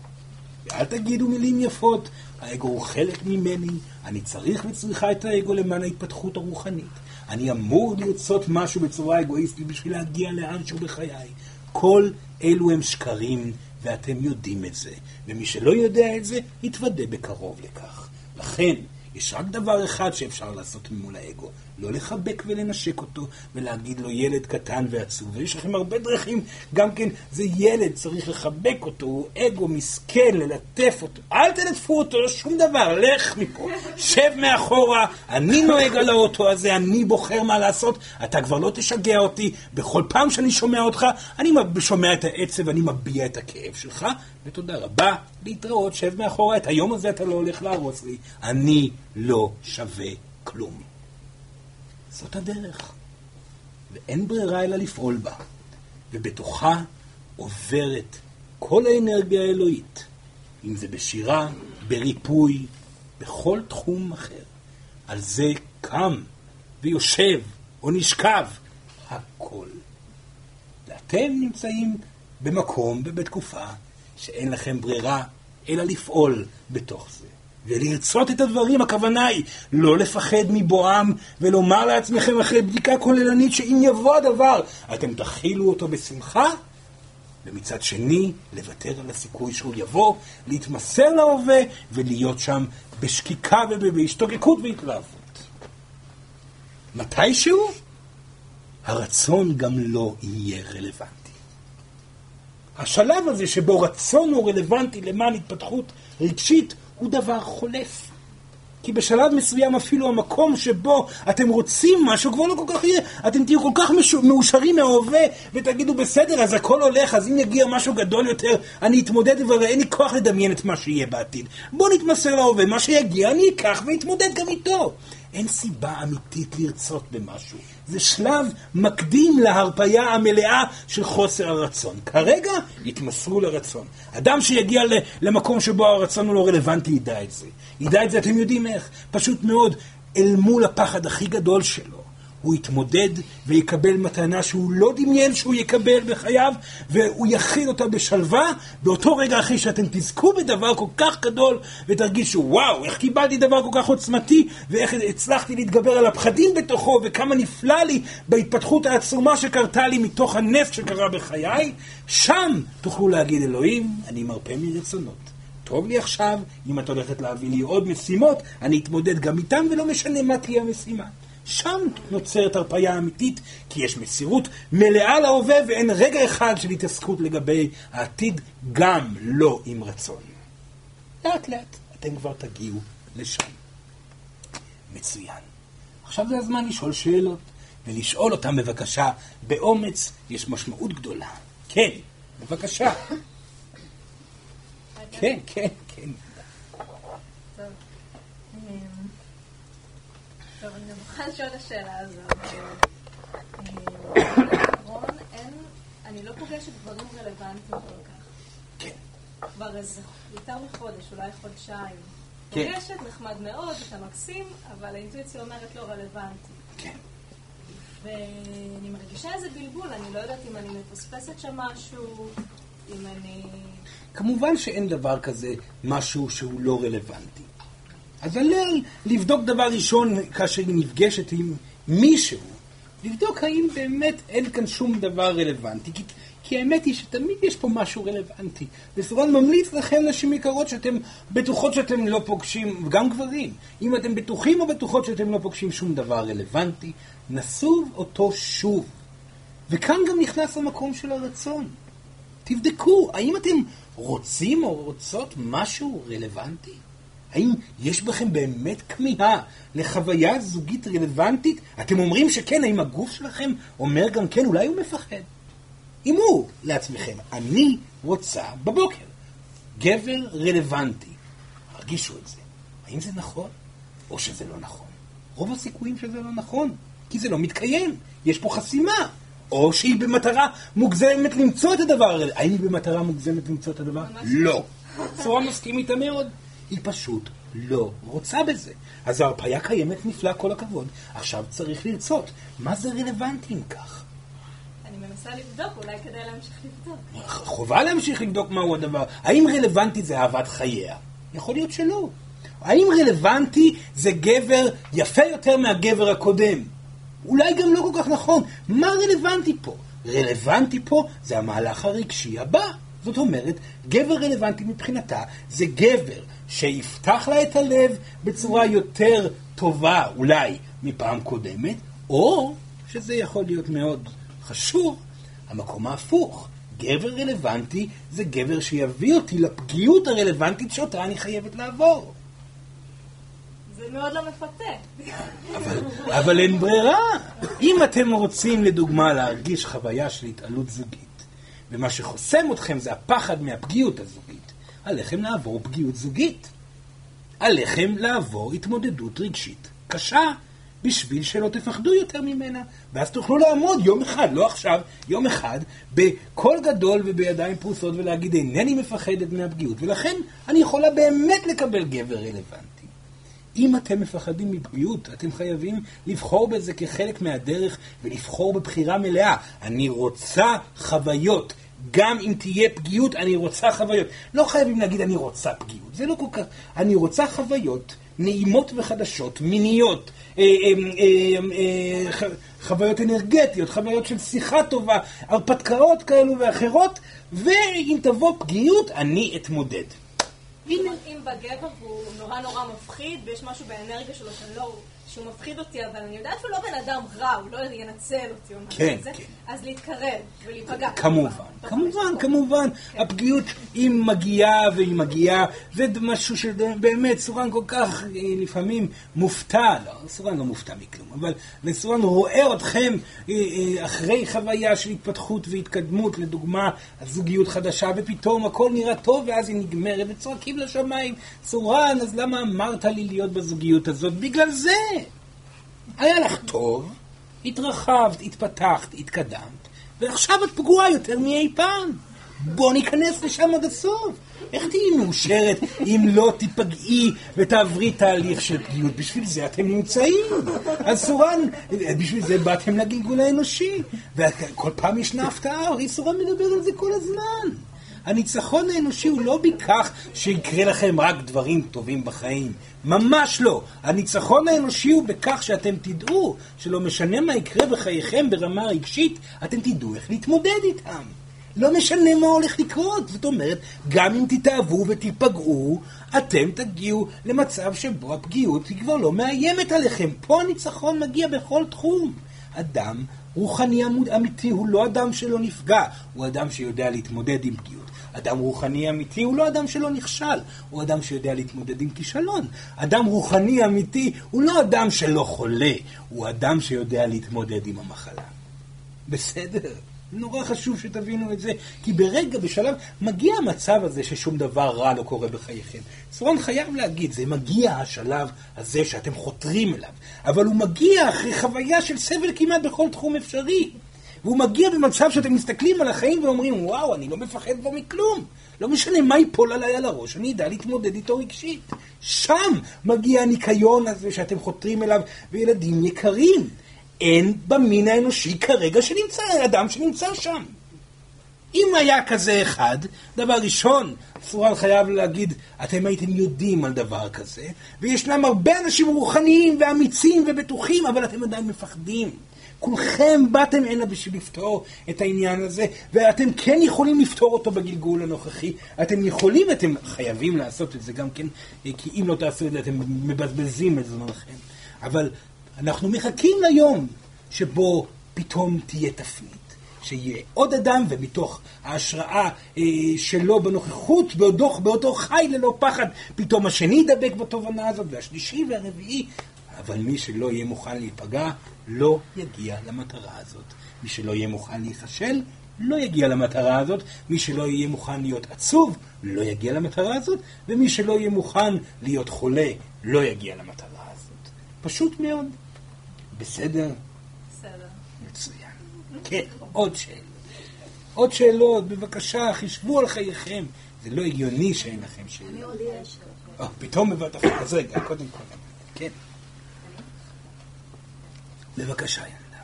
ואל תגידו מילים יפות, האגו הוא חלק ממני, אני צריך וצריכה את האגו למען ההתפתחות הרוחנית. אני אמור לרצות משהו בצורה אגואיסטית בשביל להגיע לאנשהו בחיי. כל אלו הם שקרים, ואתם יודעים את זה. ומי שלא יודע את זה, יתוודה בקרוב לכך. לכן, יש רק דבר אחד שאפשר לעשות מול האגו, לא לחבק ולנשק אותו ולהגיד לו ילד קטן ועצוב. ויש לכם הרבה דרכים, גם כן, זה ילד, צריך לחבק אותו, הוא אגו מסכן, ללטף אותו. אל תלטפו אותו, לא שום דבר, לך מפה, שב מאחורה, אני נוהג על האוטו הזה, אני בוחר מה לעשות, אתה כבר לא תשגע אותי. בכל פעם שאני שומע אותך, אני שומע את העצב, אני מביע את הכאב שלך, ותודה רבה, להתראות, שב מאחורה, את היום הזה אתה לא הולך להרוס לי. אני לא שווה כלום. זאת הדרך. ואין ברירה אלא לפעול בה. ובתוכה עוברת כל האנרגיה האלוהית, אם זה בשירה, בריפוי, בכל תחום אחר. על זה קם ויושב או נשכב הכל. ואתם נמצאים במקום ובתקופה שאין לכם ברירה אלא לפעול בתוך זה. ולרצות את הדברים, הכוונה היא לא לפחד מבואם ולומר לעצמכם אחרי בדיקה כוללנית שאם יבוא הדבר, אתם תכילו אותו בשמחה, ומצד שני, לוותר על הסיכוי שהוא יבוא, להתמסר להווה ולהיות שם בשקיקה ובהשתוקקות והתלהבות. מתישהו, הרצון גם לא יהיה רלוונטי. השלב הזה שבו רצון הוא רלוונטי למען התפתחות רגשית הוא דבר חולף. כי בשלב מסוים אפילו המקום שבו אתם רוצים משהו כבר לא כל כך יהיה. אתם תהיו כל כך מאושרים מההווה ותגידו בסדר, אז הכל הולך, אז אם יגיע משהו גדול יותר, אני אתמודד אבל אין לי כוח לדמיין את מה שיהיה בעתיד. בואו נתמסר להווה, מה שיגיע אני אקח ואתמודד גם איתו. אין סיבה אמיתית לרצות במשהו. זה שלב מקדים להרפייה המלאה של חוסר הרצון. כרגע התמסרו לרצון. אדם שיגיע למקום שבו הרצון הוא לא רלוונטי ידע את זה. ידע את זה, אתם יודעים איך? פשוט מאוד, אל מול הפחד הכי גדול שלו. הוא יתמודד ויקבל מתנה שהוא לא דמיין שהוא יקבל בחייו, והוא יכיל אותה בשלווה, באותו רגע אחרי שאתם תזכו בדבר כל כך גדול, ותרגישו, וואו, איך קיבלתי דבר כל כך עוצמתי, ואיך הצלחתי להתגבר על הפחדים בתוכו, וכמה נפלא לי בהתפתחות העצומה שקרתה לי מתוך הנפט שקרה בחיי, שם תוכלו להגיד, אלוהים, אני מרפה מרצונות. טוב לי עכשיו, אם את הולכת להביא לי עוד משימות, אני אתמודד גם איתם, ולא משנה מה תהיה המשימה. שם נוצרת הרפאיה אמיתית, כי יש מסירות מלאה להווה ואין רגע אחד של התעסקות לגבי העתיד, גם לא עם רצון. לאט לאט אתם כבר תגיעו לשם. מצוין. עכשיו זה הזמן לשאול שאלות, ולשאול אותם בבקשה באומץ, יש משמעות גדולה. כן, בבקשה. כן, כן, כן. טוב, אני מוכרחה לשאול את השאלה הזאת. אני לא פוגשת דברים רלוונטיים כל כך. כן. כבר איזה יותר מחודש, אולי חודשיים. כן. פוגשת, נחמד מאוד, אתה מקסים, אבל האינטואיציה אומרת לא רלוונטי. כן. ואני מרגישה איזה בלבול, אני לא יודעת אם אני מפספסת שם משהו. אם אני... כמובן שאין דבר כזה משהו שהוא לא רלוונטי. אז עליה לבדוק דבר ראשון כאשר היא נפגשת עם מישהו, לבדוק האם באמת אין כאן שום דבר רלוונטי. כי, כי האמת היא שתמיד יש פה משהו רלוונטי. וסורן ממליץ לכם, נשים יקרות, שאתם בטוחות שאתם לא פוגשים, גם גברים, אם אתם בטוחים או בטוחות שאתם לא פוגשים שום דבר רלוונטי, נסו אותו שוב. וכאן גם נכנס המקום של הרצון. תבדקו, האם אתם רוצים או רוצות משהו רלוונטי? האם יש בכם באמת כמיהה לחוויה זוגית רלוונטית? אתם אומרים שכן, האם הגוף שלכם אומר גם כן, אולי הוא מפחד? אמרו לעצמכם, אני רוצה בבוקר גבר רלוונטי. הרגישו את זה. האם זה נכון או שזה לא נכון? רוב הסיכויים שזה לא נכון, כי זה לא מתקיים. יש פה חסימה. או שהיא במטרה מוגזמת למצוא את הדבר הזה. האם היא במטרה מוגזמת למצוא את הדבר? לא. צורה מסכים איתה מאוד. היא פשוט לא רוצה בזה. אז ההרפאיה קיימת נפלא, כל הכבוד. עכשיו צריך לרצות. מה זה רלוונטי אם כך? אני מנסה לבדוק, אולי כדאי להמשיך לבדוק. חובה להמשיך לבדוק מהו הדבר. האם רלוונטי זה אהבת חייה? יכול להיות שלא. האם רלוונטי זה גבר יפה יותר מהגבר הקודם? אולי גם לא כל כך נכון. מה רלוונטי פה? רלוונטי פה זה המהלך הרגשי הבא. זאת אומרת, גבר רלוונטי מבחינתה זה גבר שיפתח לה את הלב בצורה יותר טובה, אולי, מפעם קודמת, או, שזה יכול להיות מאוד חשוב, המקום ההפוך. גבר רלוונטי זה גבר שיביא אותי לפגיעות הרלוונטית שאותה אני חייבת לעבור. זה מאוד לא מפתה. אבל, אבל אין ברירה. אם אתם רוצים, לדוגמה, להרגיש חוויה של התעלות זוגית, ומה שחוסם אתכם זה הפחד מהפגיעות הזוגית, עליכם לעבור פגיעות זוגית. עליכם לעבור התמודדות רגשית קשה, בשביל שלא תפחדו יותר ממנה. ואז תוכלו לעמוד יום אחד, לא עכשיו, יום אחד, בקול גדול ובידיים פרוסות ולהגיד, אינני מפחדת מהפגיעות, ולכן אני יכולה באמת לקבל גבר רלוונטי. אם אתם מפחדים מפגיעות, אתם חייבים לבחור בזה כחלק מהדרך ולבחור בבחירה מלאה. אני רוצה חוויות. גם אם תהיה פגיעות, אני רוצה חוויות. לא חייבים להגיד אני רוצה פגיעות, זה לא כל כך... אני רוצה חוויות נעימות וחדשות, מיניות, אה, אה, אה, חוויות אנרגטיות, חוויות של שיחה טובה, הרפתקאות כאלו ואחרות, ואם תבוא פגיעות, אני אתמודד. אם בגבר הוא נורא נורא מפחיד, ויש משהו באנרגיה שלו שאני לא... שהוא מפחיד אותי, אבל אני יודעת שהוא לא בן אדם רע, הוא לא ינצל אותי או משהו כן, כזה, כן. אז להתקרב ולהיפגע. כמובן, כמובן, כמובן. הפגיעות, היא מגיעה והיא מגיעה, זה משהו שבאמת סורן כל כך אה, לפעמים מופתע, לא, סורן לא מופתע מכלום, אבל סורן רואה אתכם אה, אה, אחרי חוויה של התפתחות והתקדמות, לדוגמה, זוגיות חדשה, ופתאום הכל נראה טוב ואז היא נגמרת וצועקים לשמיים, סורן, אז למה אמרת לי להיות בזוגיות הזאת? בגלל זה! היה לך טוב, התרחבת, התפתחת, התקדמת, ועכשיו את פגועה יותר מאי פעם. בוא ניכנס לשם עד הסוף. איך תהיי מאושרת אם לא תיפגעי ותעברי תהליך של פגיעות? בשביל זה אתם נמצאים. אז סורן, בשביל זה באתם לגלגול האנושי. וכל פעם ישנה הפתעה, הרי סורן מדבר על זה כל הזמן. הניצחון האנושי הוא לא בכך שיקרה לכם רק דברים טובים בחיים. ממש לא. הניצחון האנושי הוא בכך שאתם תדעו שלא משנה מה יקרה בחייכם ברמה רגשית, אתם תדעו איך להתמודד איתם. לא משנה מה הולך לקרות. זאת אומרת, גם אם תתאהבו ותיפגעו, אתם תגיעו למצב שבו הפגיעות היא כבר לא מאיימת עליכם. פה הניצחון מגיע בכל תחום. אדם רוחני אמיתי הוא לא אדם שלא נפגע, הוא אדם שיודע להתמודד עם פגיעות. אדם רוחני אמיתי הוא לא אדם שלא נכשל, הוא אדם שיודע להתמודד עם כישלון. אדם רוחני אמיתי הוא לא אדם שלא חולה, הוא אדם שיודע להתמודד עם המחלה. בסדר? נורא חשוב שתבינו את זה, כי ברגע, בשלב, מגיע המצב הזה ששום דבר רע לא קורה בחייכם. סורן חייב להגיד, זה מגיע השלב הזה שאתם חותרים אליו, אבל הוא מגיע אחרי חוויה של סבל כמעט בכל תחום אפשרי. והוא מגיע במצב שאתם מסתכלים על החיים ואומרים, וואו, אני לא מפחד כבר מכלום. לא משנה מה ייפול עליי על הראש, אני אדע להתמודד איתו רגשית. שם מגיע הניקיון הזה שאתם חותרים אליו, וילדים יקרים. אין במין האנושי כרגע שנמצא, אדם שנמצא שם. אם היה כזה אחד, דבר ראשון, סורן חייב להגיד, אתם הייתם יודעים על דבר כזה, וישנם הרבה אנשים רוחניים ואמיצים ובטוחים, אבל אתם עדיין מפחדים. כולכם באתם הנה בשביל לפתור את העניין הזה, ואתם כן יכולים לפתור אותו בגלגול הנוכחי. אתם יכולים, אתם חייבים לעשות את זה גם כן, כי אם לא תעשו את זה אתם מבזבזים את זמנכם. אבל אנחנו מחכים ליום שבו פתאום תהיה תפנית. שיהיה עוד אדם, ומתוך ההשראה אה, שלו בנוכחות, באותו, באותו חי ללא פחד, פתאום השני ידבק בתובנה הזאת, והשלישי והרביעי. אבל מי שלא יהיה מוכן להיפגע, לא יגיע למטרה הזאת. מי שלא יהיה מוכן להיכשל, לא יגיע למטרה הזאת. מי שלא יהיה מוכן להיות עצוב, לא יגיע למטרה הזאת. ומי שלא יהיה מוכן להיות חולה, לא יגיע למטרה הזאת. פשוט מאוד. בסדר? בסדר. מצוין. כן, עוד שאלות. עוד שאלות, בבקשה, חישבו על חייכם. זה לא הגיוני שאין לכם שאלות. אה, פתאום בבת אחת. אז רגע, קודם כל. כן. בבקשה, ילדה.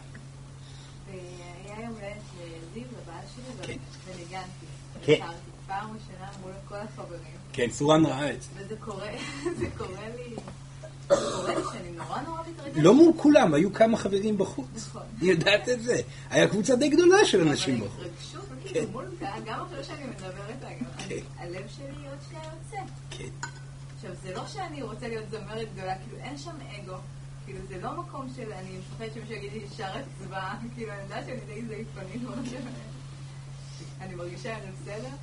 היה יום הולדת לזיו, לבעל שלי, כן. וניגנתי. כן. שרתי. פעם ראשונה מול כל החברים. כן, סורן ראה את זה. וזה קורה, זה קורה לי. לא מול כולם, היו כמה חברים בחוץ. נכון. היא יודעת את זה. היה קבוצה די גדולה של אנשים אבל בחוץ. ההתרגשות, כן. כאילו, מול קהל, גם אפילו שאני מדברת, כן. הלב שלי עוד שנייה יוצא. כן. עכשיו, זה לא שאני רוצה להיות זמרת גדולה, כאילו, אין שם אגו. כאילו, זה לא מקום של, אני מפחדת שמישהו יגיד לי, שרת צבא, כאילו, אני יודעת שאני די זייפנית. אני מרגישה עם זה בסדר.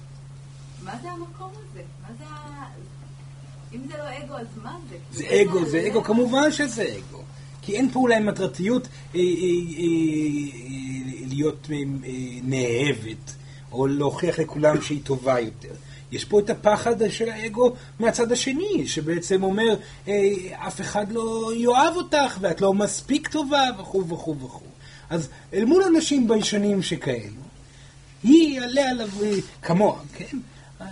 מה זה המקום הזה? מה זה ה... אם זה לא אגו, אז מה זה? זה אגו, זה אגו, כמובן שזה אגו. כי אין פה אולי מטרתיות אה, אה, אה, להיות אה, אה, נאהבת, או להוכיח לכולם שהיא טובה יותר. יש פה את הפחד של האגו מהצד השני, שבעצם אומר, אה, אף אחד לא יאהב אותך, ואת לא מספיק טובה, וכו' וכו' וכו'. אז אל מול אנשים ביישנים שכאלו, היא עליה לבוא, כמוה, כן?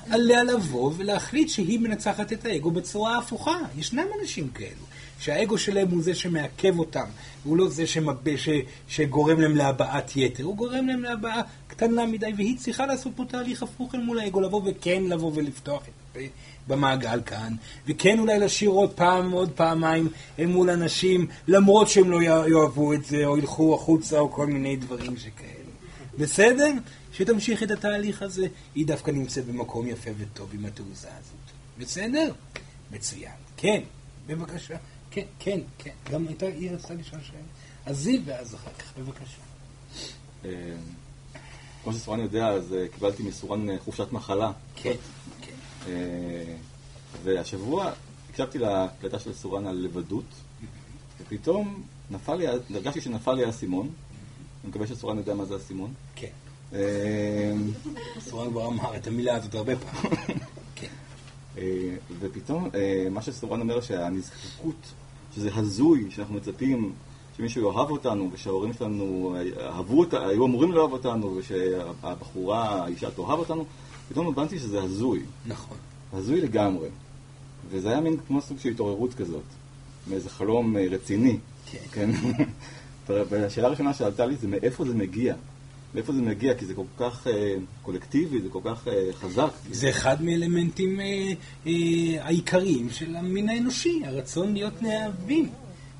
עליה לבוא ולהחליט שהיא מנצחת את האגו בצורה הפוכה. ישנם אנשים כאלו, שהאגו שלהם הוא זה שמעכב אותם, הוא לא זה שמב... ש... שגורם להם להבעת יתר, הוא גורם להם להבעה קטנה מדי, והיא צריכה לעשות פה תהליך הפוך אל מול האגו, לבוא וכן לבוא ולפתוח את הפה במעגל כאן, וכן אולי לשיר עוד פעם, עוד פעמיים אל מול אנשים, למרות שהם לא יאהבו את זה, או ילכו החוצה, או כל מיני דברים שכאלה. בסדר? שתמשיך את התהליך הזה, היא דווקא נמצאת במקום יפה וטוב עם התעוזה הזאת. בסדר? מצוין. כן, בבקשה. כן, כן, כן. גם הייתה, היא רצתה לשאול שאלה. אז זיו ואז אחר כך, בבקשה. אה, כמו שסורן יודע, אז אה, קיבלתי מסורן אה, חופשת מחלה. כן, כן. והשבוע הקשבתי להקלטה של סורן על לבדות, ופתאום נפל לי, הרגשתי שנפל לי האסימון. אני מקווה שסורן יודע מה זה האסימון. כן. סורן כבר אמר את המילה הזאת הרבה פעמים. כן. ופתאום, מה שסורן אומר, שהנזקקות, שזה הזוי, שאנחנו מצפים שמישהו יאהב אותנו, ושההורים שלנו אה, אהבו אותה, היו אמורים לאהוב אותנו, ושהבחורה, האישה תאהב אותנו, פתאום הבנתי שזה הזוי. נכון. הזוי לגמרי. וזה היה מין כמו סוג של התעוררות כזאת, מאיזה חלום אה, רציני. כן. והשאלה הראשונה שעלתה לי זה מאיפה זה מגיע. מאיפה זה מגיע? כי זה כל כך אה, קולקטיבי, זה כל כך אה, חזק. זה אחד מאלמנטים אה, אה, העיקריים של המין האנושי, הרצון להיות נאהבים.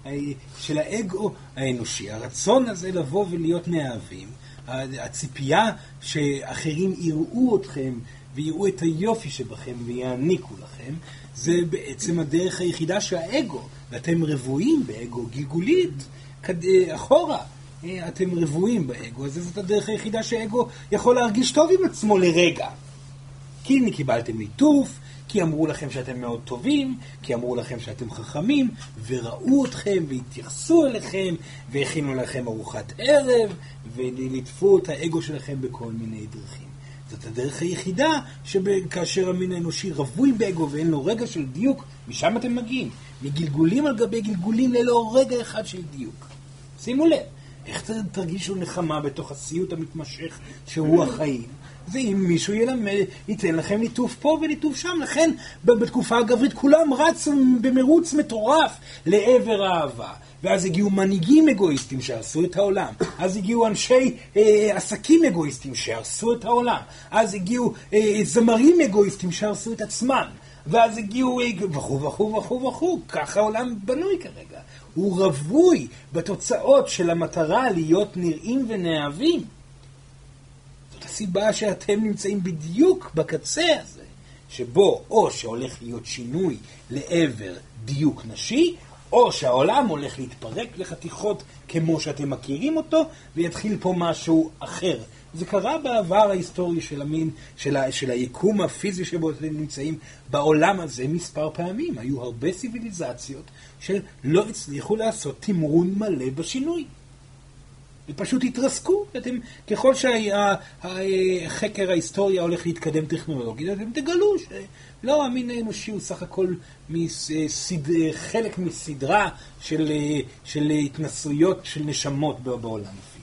אה, של האגו האנושי, הרצון הזה לבוא ולהיות נאהבים, הציפייה שאחרים יראו אתכם ויראו את היופי שבכם ויעניקו לכם, זה בעצם הדרך היחידה שהאגו, ואתם רבועים באגו גלגולית, אה, אחורה. אה, אתם רבועים באגו, אז זאת הדרך היחידה שהאגו יכול להרגיש טוב עם עצמו לרגע. כי קיבלתם ליטוף, כי אמרו לכם שאתם מאוד טובים, כי אמרו לכם שאתם חכמים, וראו אתכם, והתייחסו אליכם, והכינו לכם ארוחת ערב, וליטפו את האגו שלכם בכל מיני דרכים. זאת הדרך היחידה שכאשר המין האנושי רווי באגו ואין לו רגע של דיוק, משם אתם מגיעים. מגלגולים על גבי גלגולים ללא רגע אחד של דיוק. שימו לב, איך תרגישו נחמה בתוך הסיוט המתמשך שהוא החיים? זה אם מישהו ילמד, ייתן לכם ליטוף פה וליטוף שם. לכן בתקופה הגברית כולם רצו במרוץ מטורף לעבר האהבה. ואז הגיעו מנהיגים אגואיסטים שהרסו את העולם. אז הגיעו אנשי אה, עסקים אגואיסטים שהרסו את העולם. אז הגיעו אה, זמרים אגואיסטים שהרסו את עצמם. ואז הגיעו אה, וכו' וכו' וכו' וכו'. ככה העולם בנוי כרגע. הוא רווי בתוצאות של המטרה להיות נראים ונאהבים. זאת הסיבה שאתם נמצאים בדיוק בקצה הזה, שבו או שהולך להיות שינוי לעבר דיוק נשי, או שהעולם הולך להתפרק לחתיכות כמו שאתם מכירים אותו, ויתחיל פה משהו אחר. זה קרה בעבר ההיסטורי של המין, של, ה, של היקום הפיזי שבו אתם נמצאים בעולם הזה מספר פעמים. היו הרבה ציוויליזציות שלא הצליחו לעשות תמרון מלא בשינוי. הם פשוט התרסקו, אתם, ככל שהחקר ההיסטוריה הולך להתקדם טכנולוגית, אתם תגלו שלא, המין האנושי הוא סך הכל מסד, חלק מסדרה של, של התנסויות של נשמות בעולם הפיזי.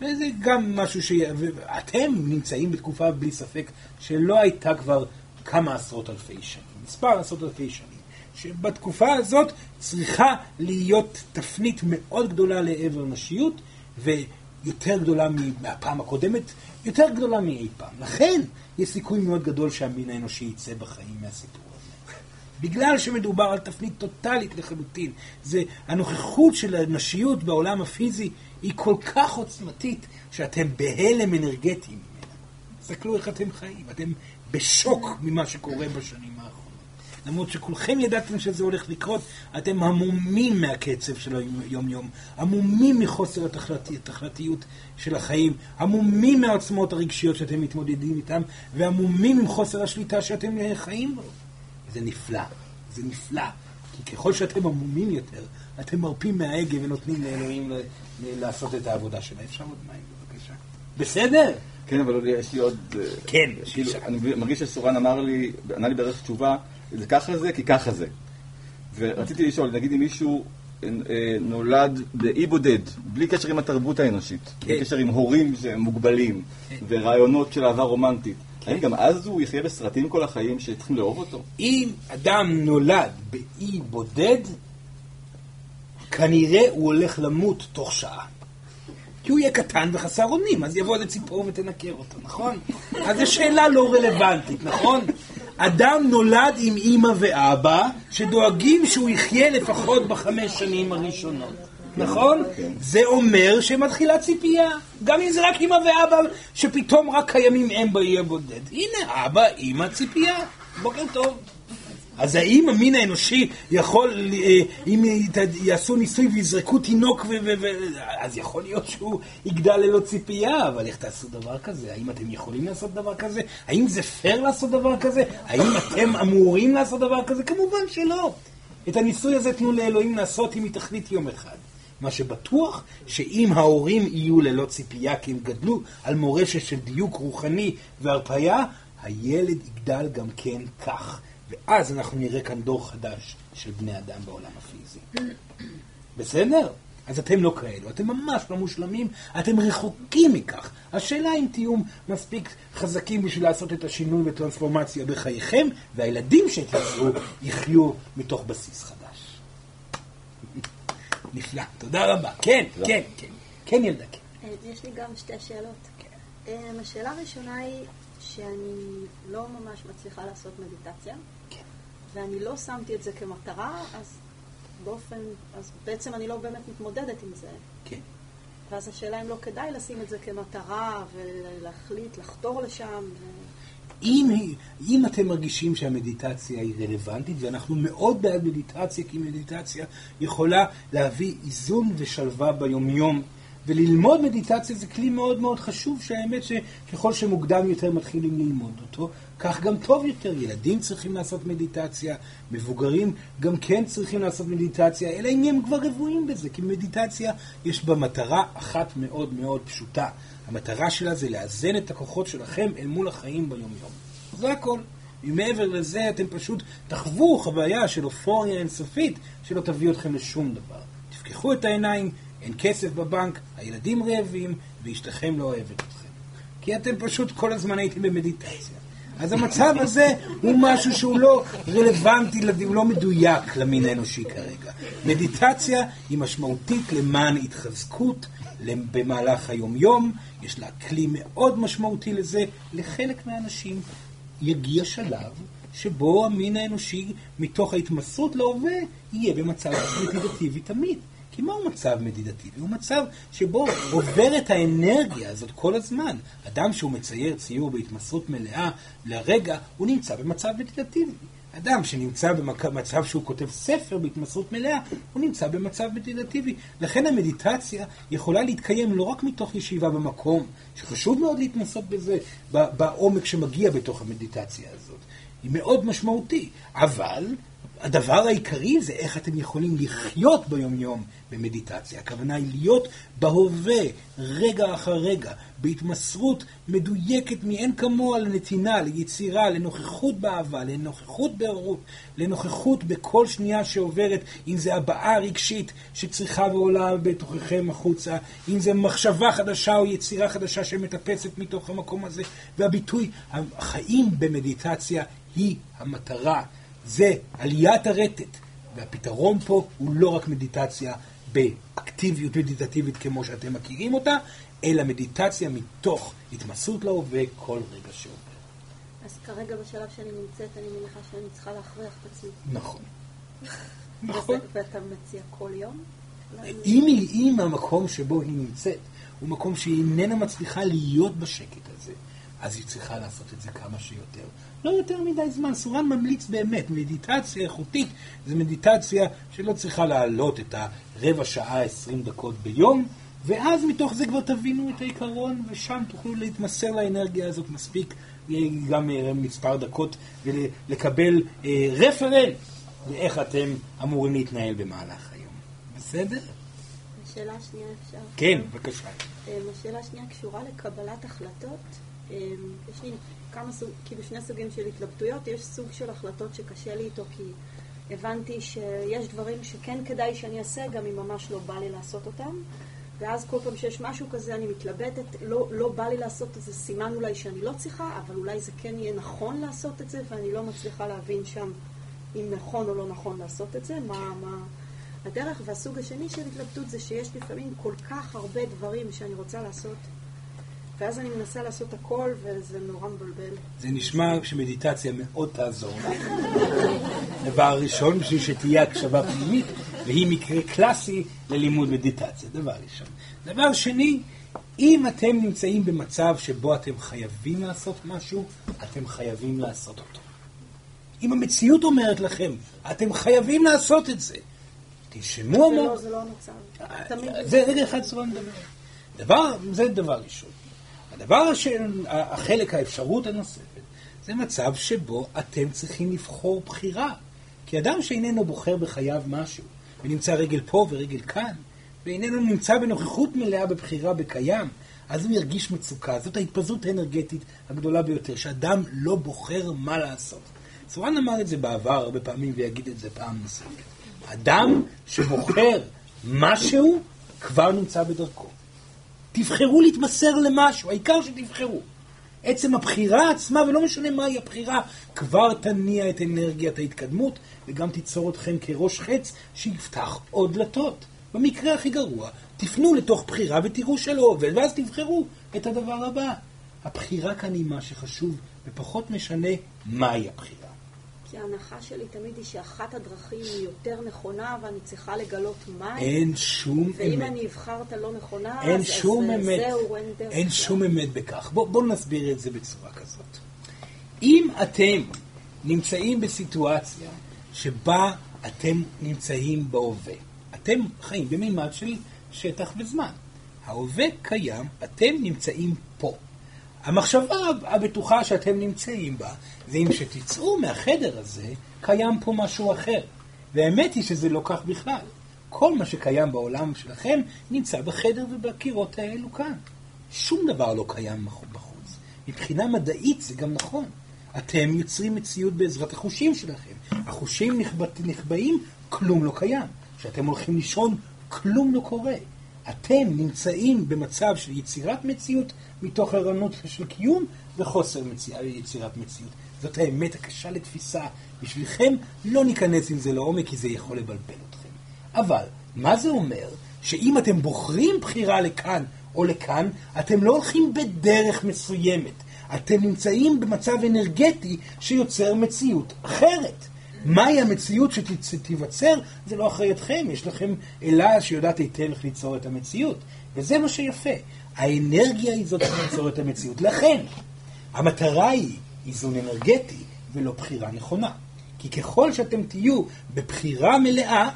וזה גם משהו שאתם נמצאים בתקופה בלי ספק שלא הייתה כבר כמה עשרות אלפי שנים, מספר עשרות אלפי שנים. שבתקופה הזאת צריכה להיות תפנית מאוד גדולה לעבר נשיות, ויותר גדולה מהפעם הקודמת, יותר גדולה מאי פעם. לכן, יש סיכוי מאוד גדול שהמין האנושי יצא בחיים מהסיפור. בגלל שמדובר על תפנית טוטאלית לחלוטין. זה, הנוכחות של הנשיות בעולם הפיזי היא כל כך עוצמתית, שאתם בהלם אנרגטי ממנה. תסתכלו איך אתם חיים, אתם בשוק ממה שקורה בשנים. למרות שכולכם ידעתם שזה הולך לקרות, אתם המומים מהקצב של היום-יום, המומים מחוסר התחלתיות של החיים, המומים מהעוצמות הרגשיות שאתם מתמודדים איתן, והמומים עם חוסר השליטה שאתם חיים בו. זה נפלא, זה נפלא, כי ככל שאתם עמומים יותר, אתם מרפים מההגה ונותנים לאלוהים לעשות את העבודה שלה. אפשר עוד מים, בבקשה. בסדר? כן, אבל יש לי עוד... אה, כן, כאילו, אני מרגיש שסורן אמר לי, ענה לי בערך תשובה, זה ככה זה, כי ככה זה. ורציתי לשאול, נגיד אם מישהו אה, נולד באי בודד, בלי קשר עם התרבות האנושית, כן. בלי קשר עם הורים שהם מוגבלים, כן. ורעיונות של אהבה רומנטית, כן. האם גם אז הוא יחיה בסרטים כל החיים שצריכים לאהוב אותו? אם אדם נולד באי בודד, כנראה הוא הולך למות תוך שעה. כי הוא יהיה קטן וחסר אונים, אז יבוא איזה ציפור ותנקר אותו, נכון? אז זו שאלה לא רלוונטית, נכון? אדם נולד עם אימא ואבא, שדואגים שהוא יחיה לפחות בחמש שנים הראשונות. נכון? כן. זה אומר שמתחילה ציפייה. גם אם זה רק אימא ואבא, שפתאום רק קיימים הם באי הבודד. הנה, אבא, אימא, ציפייה. בוקר טוב. אז האם המין האנושי יכול, אה, אם יעשו ניסוי ויזרקו תינוק, ו- ו- ו- אז יכול להיות שהוא יגדל ללא ציפייה, אבל איך תעשו דבר כזה? האם אתם יכולים לעשות דבר כזה? האם זה פייר לעשות דבר כזה? האם אתם אמורים לעשות דבר כזה? כמובן שלא. את הניסוי הזה תנו לאלוהים לעשות אם היא תחליט יום אחד. מה שבטוח, שאם ההורים יהיו ללא ציפייה כי הם גדלו על מורשת של דיוק רוחני והרפאיה, הילד יגדל גם כן כך. ואז אנחנו נראה כאן דור חדש של בני אדם בעולם הפיזי. בסדר? אז אתם לא כאלו, אתם ממש לא מושלמים, אתם רחוקים מכך. השאלה אם תהיו מספיק חזקים בשביל לעשות את השינוי וטרנספורמציה בחייכם, והילדים שתעשו יחיו מתוך בסיס חדש. נפלא, תודה רבה. כן, כן, כן. כן, ילדה, כן. אה, יש לי גם שתי שאלות. כן. אה, השאלה הראשונה היא שאני לא ממש מצליחה לעשות מדיטציה. ואני לא שמתי את זה כמטרה, אז באופן, אז בעצם אני לא באמת מתמודדת עם זה. כן. ואז השאלה אם לא כדאי לשים את זה כמטרה ולהחליט לחתור לשם. ו... אם, אם אתם מרגישים שהמדיטציה היא רלוונטית, ואנחנו מאוד בעד מדיטציה, כי מדיטציה יכולה להביא איזון ושלווה ביומיום, וללמוד מדיטציה זה כלי מאוד מאוד חשוב, שהאמת שככל שמוקדם יותר מתחילים ללמוד אותו, כך גם טוב יותר. ילדים צריכים לעשות מדיטציה, מבוגרים גם כן צריכים לעשות מדיטציה, אלא אם הם כבר רבועים בזה, כי מדיטציה יש בה מטרה אחת מאוד מאוד פשוטה. המטרה שלה זה לאזן את הכוחות שלכם אל מול החיים ביום-יום. זה הכל. ומעבר לזה אתם פשוט תחוו חוויה של אופוריה אינסופית שלא תביא אתכם לשום דבר. תפקחו את העיניים, אין כסף בבנק, הילדים רעבים ואשתכם לא אוהבת אתכם. כי אתם פשוט כל הזמן הייתם במדיטציה. אז המצב הזה הוא משהו שהוא לא רלוונטי, הוא לא מדויק למין האנושי כרגע. מדיטציה היא משמעותית למען התחזקות במהלך היומיום, יש לה כלי מאוד משמעותי לזה. לחלק מהאנשים יגיע שלב שבו המין האנושי, מתוך ההתמסרות להווה, יהיה במצב מדיטטיבי תמיד. כי מהו מצב מדידטיבי? הוא מצב שבו עוברת האנרגיה הזאת כל הזמן. אדם שהוא מצייר ציור בהתמסרות מלאה לרגע, הוא נמצא במצב מדידטיבי. אדם שנמצא במצב שהוא כותב ספר בהתמסרות מלאה, הוא נמצא במצב מדיטטיבי. לכן המדיטציה יכולה להתקיים לא רק מתוך ישיבה במקום, שחשוב מאוד להתנסות בזה, בעומק שמגיע בתוך המדיטציה הזאת. היא מאוד משמעותי, אבל הדבר העיקרי זה איך אתם יכולים לחיות ביומיום במדיטציה. הכוונה היא להיות בהווה, רגע אחר רגע, בהתמסרות מדויקת מאין כמוה לנתינה, ליצירה, לנוכחות באהבה, לנוכחות בהורות, לנוכחות בכל שנייה שעוברת, אם זה הבעה רגשית שצריכה ועולה בתוככם החוצה, אם זה מחשבה חדשה או יצירה חדשה שמטפסת מתוך המקום הזה, והביטוי, החיים במדיטציה היא המטרה. זה עליית הרטט. והפתרון פה הוא לא רק מדיטציה באקטיביות מדיטטיבית כמו שאתם מכירים אותה, אלא מדיטציה מתוך התמסות להווה כל רגע שעובר. אז כרגע בשלב שאני נמצאת, אני מניחה שאני צריכה להכריח את עצמי. נכון. נכון. ואתה מציע כל יום? אם, אם המקום שבו היא נמצאת הוא מקום שהיא איננה מצליחה להיות בשקט הזה, אז היא צריכה לעשות את זה כמה שיותר. לא יותר מדי זמן. סורן ממליץ באמת, מדיטציה איכותית זה מדיטציה שלא צריכה לעלות את הרבע שעה, עשרים דקות ביום, ואז מתוך זה כבר תבינו את העיקרון, ושם תוכלו להתמסר לאנרגיה הזאת מספיק, גם אה, מספר דקות, ולקבל אה, רפרנס לאיך אתם אמורים להתנהל במהלך היום. בסדר? השאלה השנייה אפשר? כן, בבקשה. אה, השאלה השנייה קשורה לקבלת החלטות. יש לי כמה סוג, כאילו שני סוגים של התלבטויות. יש סוג של החלטות שקשה לי איתו כי הבנתי שיש דברים שכן כדאי שאני אעשה, גם אם ממש לא בא לי לעשות אותם. ואז כל פעם שיש משהו כזה אני מתלבטת, לא, לא בא לי לעשות את זה, סימן אולי שאני לא צריכה, אבל אולי זה כן יהיה נכון לעשות את זה, ואני לא מצליחה להבין שם אם נכון או לא נכון לעשות את זה, מה, מה הדרך. והסוג השני של התלבטות זה שיש לפעמים כל כך הרבה דברים שאני רוצה לעשות, ואז אני מנסה לעשות הכל, וזה נורא מבלבל. זה נשמע שמדיטציה מאוד תעזור לך. דבר ראשון, בשביל שתהיה הקשבה פנימית, והיא מקרה קלאסי ללימוד מדיטציה, דבר ראשון. דבר שני, אם אתם נמצאים במצב שבו אתם חייבים לעשות משהו, אתם חייבים לעשות אותו. אם המציאות אומרת לכם, אתם חייבים לעשות את זה, תשמעו המון. זה לא, זה לא המצב. זה רגע אחד צריך לדבר. דבר, זה דבר ראשון. הדבר של החלק, האפשרות הנוספת, זה מצב שבו אתם צריכים לבחור בחירה. כי אדם שאיננו בוחר בחייו משהו, ונמצא רגל פה ורגל כאן, ואיננו נמצא בנוכחות מלאה בבחירה בקיים, אז הוא ירגיש מצוקה. זאת ההתפזרות האנרגטית הגדולה ביותר, שאדם לא בוחר מה לעשות. סורן אמר את זה בעבר הרבה פעמים ויגיד את זה פעם נוספת. אדם שבוחר משהו כבר נמצא בדרכו. תבחרו להתמסר למשהו, העיקר שתבחרו. עצם הבחירה עצמה, ולא משנה מהי הבחירה, כבר תניע את אנרגיית ההתקדמות, וגם תיצור אתכם כראש חץ שיפתח עוד דלתות. במקרה הכי גרוע, תפנו לתוך בחירה ותראו שלא עובד, ואז תבחרו את הדבר הבא. הבחירה כאן היא מה שחשוב, ופחות משנה מהי הבחירה. כי ההנחה שלי תמיד היא שאחת הדרכים היא יותר נכונה ואני צריכה לגלות מה היא. אין שום אמת. ואם אני אבחר את הלא נכונה, אין אז, שום אז אמת. זהו, אין דרך. אין שום אמת בכך. בואו בוא נסביר את זה בצורה כזאת. אם אתם נמצאים בסיטואציה שבה אתם נמצאים בהווה, אתם חיים במימד של שטח וזמן. ההווה קיים, אתם נמצאים. המחשבה הבטוחה שאתם נמצאים בה, זה אם שתצאו מהחדר הזה, קיים פה משהו אחר. והאמת היא שזה לא כך בכלל. כל מה שקיים בעולם שלכם נמצא בחדר ובקירות האלו כאן. שום דבר לא קיים בחוץ. מבחינה מדעית זה גם נכון. אתם יוצרים מציאות בעזרת החושים שלכם. החושים נחבאים, כלום לא קיים. כשאתם הולכים לישון, כלום לא קורה. אתם נמצאים במצב של יצירת מציאות מתוך ערנות של קיום וחוסר מציא... יצירת מציאות. זאת האמת הקשה לתפיסה. בשבילכם לא ניכנס עם זה לעומק כי זה יכול לבלבל אתכם. אבל, מה זה אומר? שאם אתם בוחרים בחירה לכאן או לכאן, אתם לא הולכים בדרך מסוימת. אתם נמצאים במצב אנרגטי שיוצר מציאות אחרת. מהי המציאות שתיווצר, זה לא אחריותכם, יש לכם אלה שיודעת היטב איך ליצור את המציאות. וזה מה שיפה. האנרגיה היא זאת שתיצור את המציאות. לכן, המטרה היא איזון אנרגטי ולא בחירה נכונה. כי ככל שאתם תהיו בבחירה מלאה,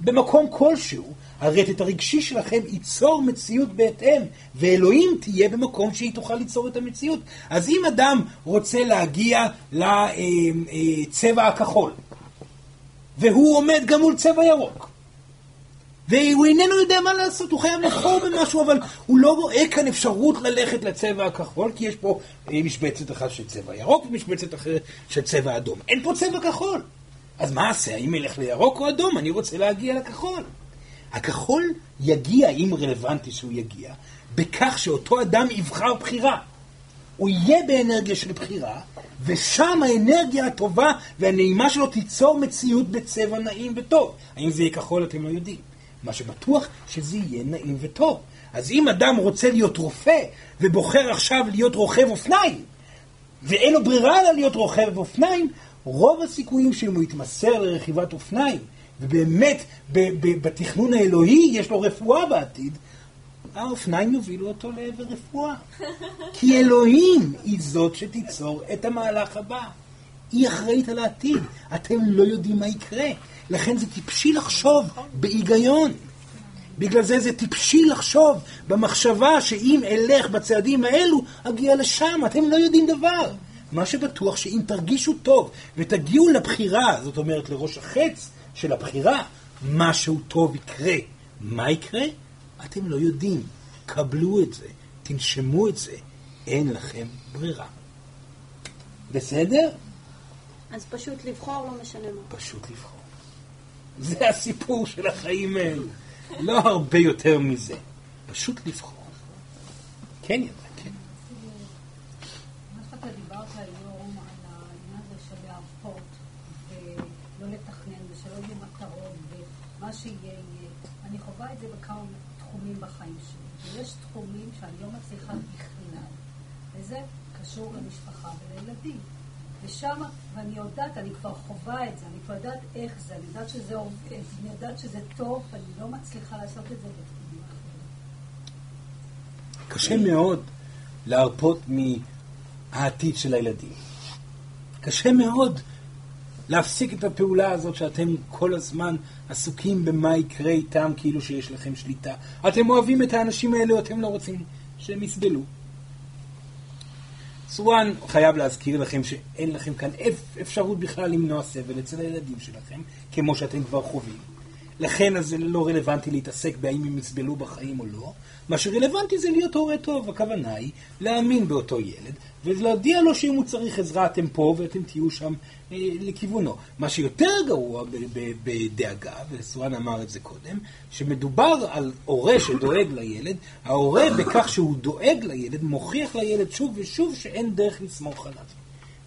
במקום כלשהו, הרטט הרגשי שלכם ייצור מציאות בהתאם, ואלוהים תהיה במקום שהיא תוכל ליצור את המציאות. אז אם אדם רוצה להגיע לצבע הכחול, והוא עומד גם מול צבע ירוק, והוא איננו יודע מה לעשות, הוא חייב לבחור במשהו, אבל הוא לא רואה כאן אפשרות ללכת לצבע הכחול, כי יש פה אה, משבצת אחת של צבע ירוק ומשבצת אחרת של צבע אדום. אין פה צבע כחול. אז מה אעשה? האם אלך לירוק או אדום? אני רוצה להגיע לכחול. הכחול יגיע, אם רלוונטי שהוא יגיע, בכך שאותו אדם יבחר בחירה. הוא יהיה באנרגיה של בחירה, ושם האנרגיה הטובה והנעימה שלו תיצור מציאות בצבע נעים וטוב. האם זה יהיה כחול אתם לא יודעים. מה שבטוח שזה יהיה נעים וטוב. אז אם אדם רוצה להיות רופא ובוחר עכשיו להיות רוכב אופניים, ואין לו ברירה אלא להיות רוכב אופניים, רוב הסיכויים שאם הוא יתמסר לרכיבת אופניים, ובאמת בתכנון האלוהי יש לו רפואה בעתיד, האופניים יובילו אותו לעבר רפואה. כי אלוהים היא זאת שתיצור את המהלך הבא. היא אחראית על העתיד. אתם לא יודעים מה יקרה. לכן זה טיפשי לחשוב בהיגיון. בגלל זה זה טיפשי לחשוב במחשבה שאם אלך בצעדים האלו, אגיע לשם. אתם לא יודעים דבר. מה שבטוח שאם תרגישו טוב ותגיעו לבחירה, זאת אומרת לראש החץ של הבחירה, משהו טוב יקרה. מה יקרה? אתם לא יודעים. קבלו את זה, תנשמו את זה, אין לכם ברירה. בסדר? אז פשוט לבחור לא משנה מה. פשוט לבחור. זה הסיפור של החיים האלו. לא הרבה יותר מזה. פשוט לבחור. כן, ידע, כן. מה שיהיה יהיה. אני חווה את זה תחומים בחיים שלי. ויש תחומים שאני לא מצליחה בכלל. וזה קשור למשפחה ולילדים. ושם, ואני יודעת, אני כבר חווה את זה, אני כבר יודעת איך זה, אני יודעת שזה עובד, אני יודעת שזה טוב, ואני לא מצליחה לעשות את זה בתחומים אחרים. קשה מאוד להרפות מהעתיד של הילדים. קשה מאוד להפסיק את הפעולה הזאת שאתם כל הזמן עסוקים במה יקרה איתם כאילו שיש לכם שליטה. אתם אוהבים את האנשים האלה, אתם לא רוצים שהם יסבלו. סואן חייב להזכיר לכם שאין לכם כאן אפשרות בכלל למנוע סבל אצל הילדים שלכם, כמו שאתם כבר חווים. לכן אז זה לא רלוונטי להתעסק בהאם הם יסבלו בחיים או לא. מה שרלוונטי זה להיות הורה טוב. הכוונה היא להאמין באותו ילד, ולהודיע לו שאם הוא צריך עזרה אתם פה ואתם תהיו שם אה, לכיוונו. מה שיותר גרוע בדאגה, וסואן אמר את זה קודם, שמדובר על הורה שדואג לילד, ההורה בכך שהוא דואג לילד מוכיח לילד שוב ושוב שאין דרך לסמוך עליו.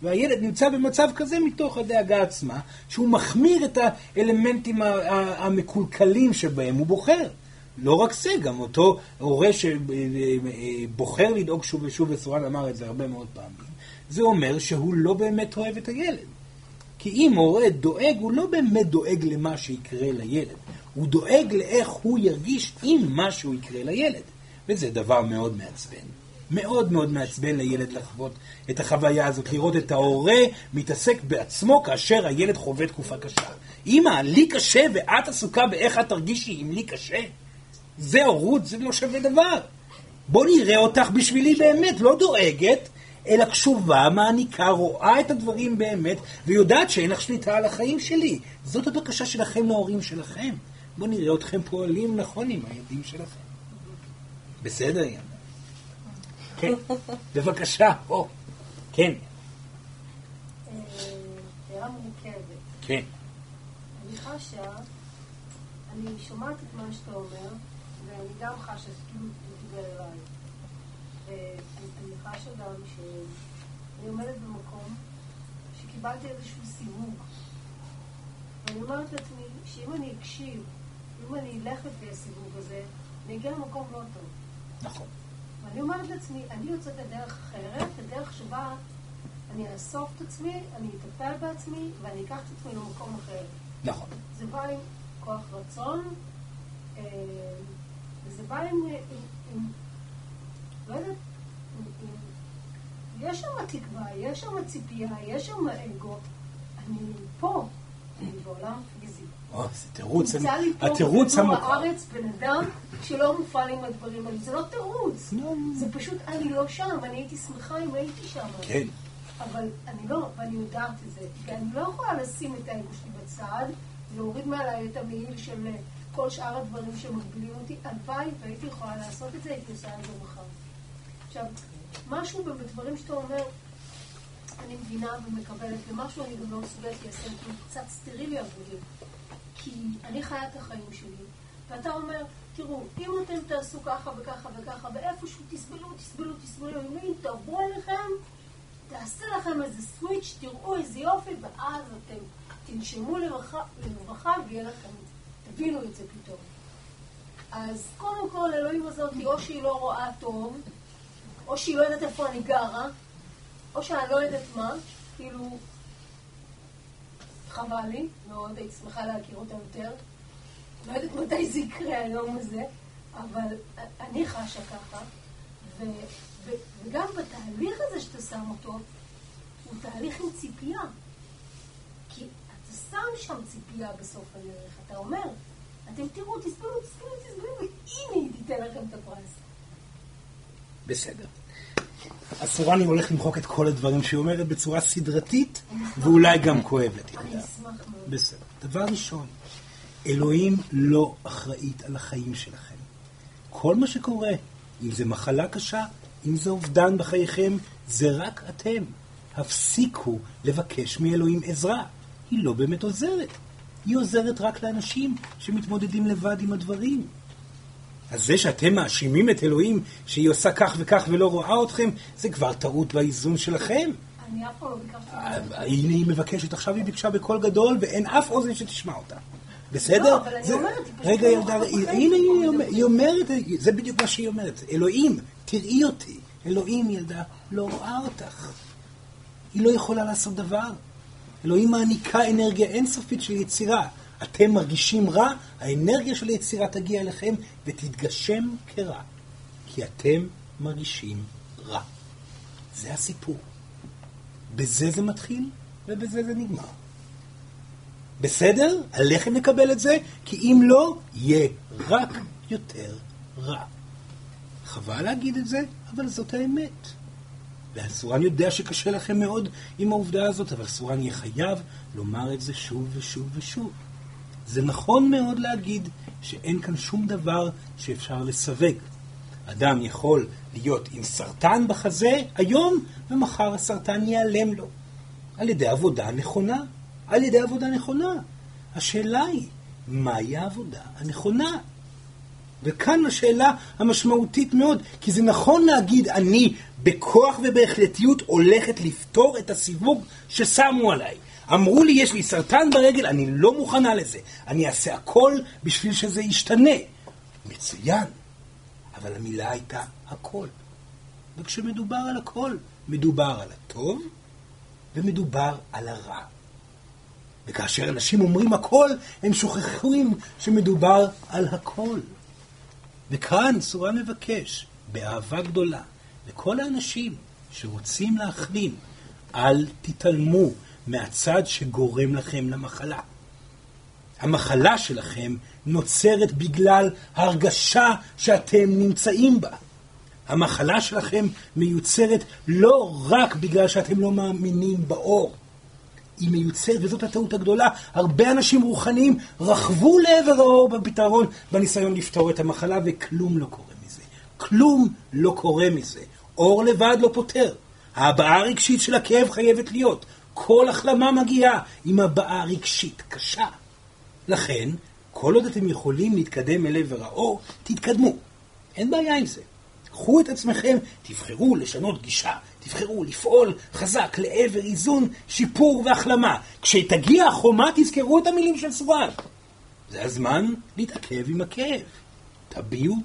והילד נמצא במצב כזה מתוך הדאגה עצמה, שהוא מחמיר את האלמנטים המקולקלים שבהם הוא בוחר. לא רק זה, גם אותו הורה שבוחר לדאוג שוב ושוב, וסורן אמר את זה הרבה מאוד פעמים, זה אומר שהוא לא באמת אוהב את הילד. כי אם הורה דואג, הוא לא באמת דואג למה שיקרה לילד. הוא דואג לאיך הוא ירגיש אם משהו יקרה לילד. וזה דבר מאוד מעצבן. מאוד מאוד מעצבן לילד לחוות את החוויה הזאת, לראות את ההורה מתעסק בעצמו כאשר הילד חווה תקופה קשה. אמא, לי קשה ואת עסוקה באיך את תרגישי אם לי קשה? זה הורות, זה לא שווה דבר. בוא נראה אותך בשבילי באמת, לא דואגת, אלא קשובה, מעניקה, רואה את הדברים באמת, ויודעת שאין לך שליטה על החיים שלי. זאת הבקשה שלכם להורים שלכם. בוא נראה אתכם פועלים נכון עם הילדים שלכם. בסדר, יאללה. כן, בבקשה, או. כן. שאלה מורכבת. כן. אני חשה, אני שומעת את מה שאתה אומר, ואני גם חשה שכאילו הוא דיבר אליי. ואני חשה גם שאני עומדת במקום שקיבלתי איזשהו סיווג. ואני אומרת לעצמי שאם אני אקשיב, אם אני אלך לפי הסיווג הזה, אני אגיע למקום לא טוב. נכון. ואני אומרת לעצמי, אני יוצאת לדרך אחרת, לדרך שבה אני אאסוף את עצמי, אני אטפל בעצמי, ואני אקח את עצמי למקום אחר. נכון. זה בא עם כוח רצון, אה, וזה בא עם, עם, לא יודעת, יש שם תקווה, יש שם ציפייה, יש שם אגו. אני פה, אני בעולם פיזי. או, זה תירוץ, נמצא לי פה התירוץ בכדור. הארץ בן אדם שלא מופעל עם הדברים האלה. זה לא תירוץ. לא. זה פשוט, אני לא שם, אני הייתי שמחה אם הייתי שם. כן. אבל אני לא, ואני יודעת את זה. ואני לא יכולה לשים את האגו שלי בצד, להוריד מעליי את המעיל של אה, כל שאר הדברים שמגבילים אותי. הלוואי והייתי יכולה לעשות את זה, הייתי עושה את זה מחר. עכשיו, משהו בדברים שאתה אומר, אני מבינה ומקבלת, ומשהו אני גם לא מסוגלת ליישם, כי הוא קצת סטרילי עבורי. כי אני חיה את החיים שלי, ואתה אומר, תראו, אם אתם תעשו ככה וככה וככה, ואיפשהו תסבלו, תסבלו, תסבלו, אם יתעברו עליכם, תעשה לכם איזה סוויץ', תראו איזה יופי, ואז אתם תנשמו לרווחה ויהיה לכם, תבינו את זה פתאום. אז קודם כל, אלוהים הזאת, או שהיא לא רואה טוב, או שהיא לא יודעת איפה אני גרה, או שאני לא יודעת מה, כאילו, חבל לי, מאוד, הייתי שמחה להכיר אותה יותר. לא יודעת מתי זה יקרה היום הזה, אבל אני חשה ככה, ו, ו, וגם בתהליך הזה שאתה שם אותו, הוא תהליך עם ציפייה. שם שם ציפייה בסוף הדרך, אתה אומר, אתם תראו, תסבלו, תסבלו, תסבלו, והנה היא תיתן לכם את הפרס. בסדר. הסורני הולך למחוק את כל הדברים שהיא אומרת בצורה סדרתית, ואולי גם כואבת. אני. אשמח מאוד. בסדר. דבר ראשון, אלוהים לא אחראית על החיים שלכם. כל מה שקורה, אם זה מחלה קשה, אם זה אובדן בחייכם, זה רק אתם. הפסיקו לבקש מאלוהים עזרה. היא לא באמת עוזרת. היא עוזרת רק לאנשים שמתמודדים לבד עם הדברים. אז זה שאתם מאשימים את אלוהים שהיא עושה כך וכך ולא רואה אתכם, זה כבר טעות באיזון שלכם. אני אף פעם לא ביקשתי... אה, הנה היא מבקשת, עכשיו היא ביקשה בקול גדול ואין אף אוזן שתשמע אותה. בסדר? לא, אבל אני זה- אומרת, רגע, לא ילדה, הנה היא אומרת, זה בדיוק מה שהיא אומרת. אלוהים, תראי אותי. אלוהים, ילדה, לא רואה אותך. היא לא יכולה לעשות דבר. אלוהים מעניקה אנרגיה אינסופית של יצירה. אתם מרגישים רע, האנרגיה של היצירה תגיע אליכם ותתגשם כרע. כי אתם מרגישים רע. זה הסיפור. בזה זה מתחיל ובזה זה נגמר. בסדר? עליכם לקבל את זה, כי אם לא, יהיה רק יותר רע. חבל להגיד את זה, אבל זאת האמת. והסורן יודע שקשה לכם מאוד עם העובדה הזאת, אבל סורן יהיה חייב לומר את זה שוב ושוב ושוב. זה נכון מאוד להגיד שאין כאן שום דבר שאפשר לסווג. אדם יכול להיות עם סרטן בחזה היום, ומחר הסרטן ייעלם לו. על ידי עבודה נכונה. על ידי עבודה נכונה. השאלה היא, מהי העבודה הנכונה? וכאן השאלה המשמעותית מאוד, כי זה נכון להגיד, אני בכוח ובהחלטיות הולכת לפתור את הסיווג ששמו עליי. אמרו לי, יש לי סרטן ברגל, אני לא מוכנה לזה. אני אעשה הכל בשביל שזה ישתנה. מצוין, אבל המילה הייתה הכל. וכשמדובר על הכל, מדובר על הטוב ומדובר על הרע. וכאשר אנשים אומרים הכל, הם שוכחים שמדובר על הכל. וכאן סורה מבקש, באהבה גדולה, לכל האנשים שרוצים להחלים, אל תתעלמו מהצד שגורם לכם למחלה. המחלה שלכם נוצרת בגלל הרגשה שאתם נמצאים בה. המחלה שלכם מיוצרת לא רק בגלל שאתם לא מאמינים באור. היא מיוצרת, וזאת הטעות הגדולה. הרבה אנשים רוחניים רכבו לעבר האור בפתרון בניסיון לפתור את המחלה, וכלום לא קורה מזה. כלום לא קורה מזה. אור לבד לא פותר. ההבעה הרגשית של הכאב חייבת להיות. כל החלמה מגיעה עם הבעה רגשית קשה. לכן, כל עוד אתם יכולים להתקדם אל עבר האור, תתקדמו. אין בעיה עם זה. קחו את עצמכם, תבחרו לשנות גישה, תבחרו לפעול חזק לעבר איזון, שיפור והחלמה. כשתגיע החומה תזכרו את המילים של סורן. זה הזמן להתעכב עם הכאב. תביעו,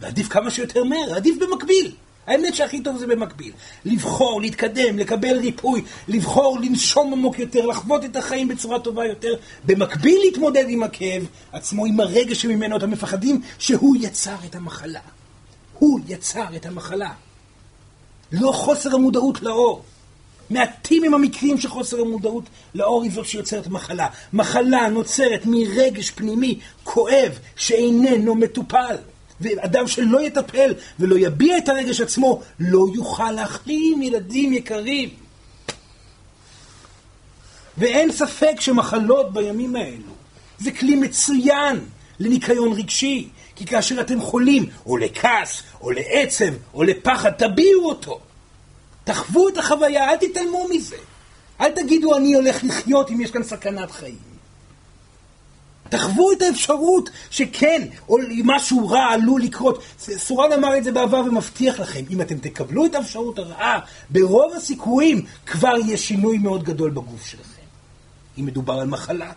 ועדיף כמה שיותר מהר, עדיף במקביל. האמת שהכי טוב זה במקביל. לבחור, להתקדם, לקבל ריפוי, לבחור, לנשום עמוק יותר, לחוות את החיים בצורה טובה יותר, במקביל להתמודד עם הכאב עצמו, עם הרגש שממנו אתם מפחדים, שהוא יצר את המחלה. הוא יצר את המחלה. לא חוסר המודעות לאור. מעטים הם המקרים שחוסר המודעות לאור היא זאת שיוצרת מחלה. מחלה נוצרת מרגש פנימי כואב שאיננו מטופל. ואדם שלא יטפל ולא יביע את הרגש עצמו, לא יוכל להחלים ילדים יקרים. ואין ספק שמחלות בימים האלו זה כלי מצוין לניקיון רגשי. כי כאשר אתם חולים, או לכעס, או לעצב, או לפחד, תביעו אותו. תחוו את החוויה, אל תתעלמו מזה. אל תגידו אני הולך לחיות אם יש כאן סכנת חיים. תחוו את האפשרות שכן, או משהו רע עלול לקרות. סורן אמר את זה בעבר ומבטיח לכם, אם אתם תקבלו את האפשרות הרעה, ברוב הסיכויים כבר יהיה שינוי מאוד גדול בגוף שלכם. אם מדובר על מחלה.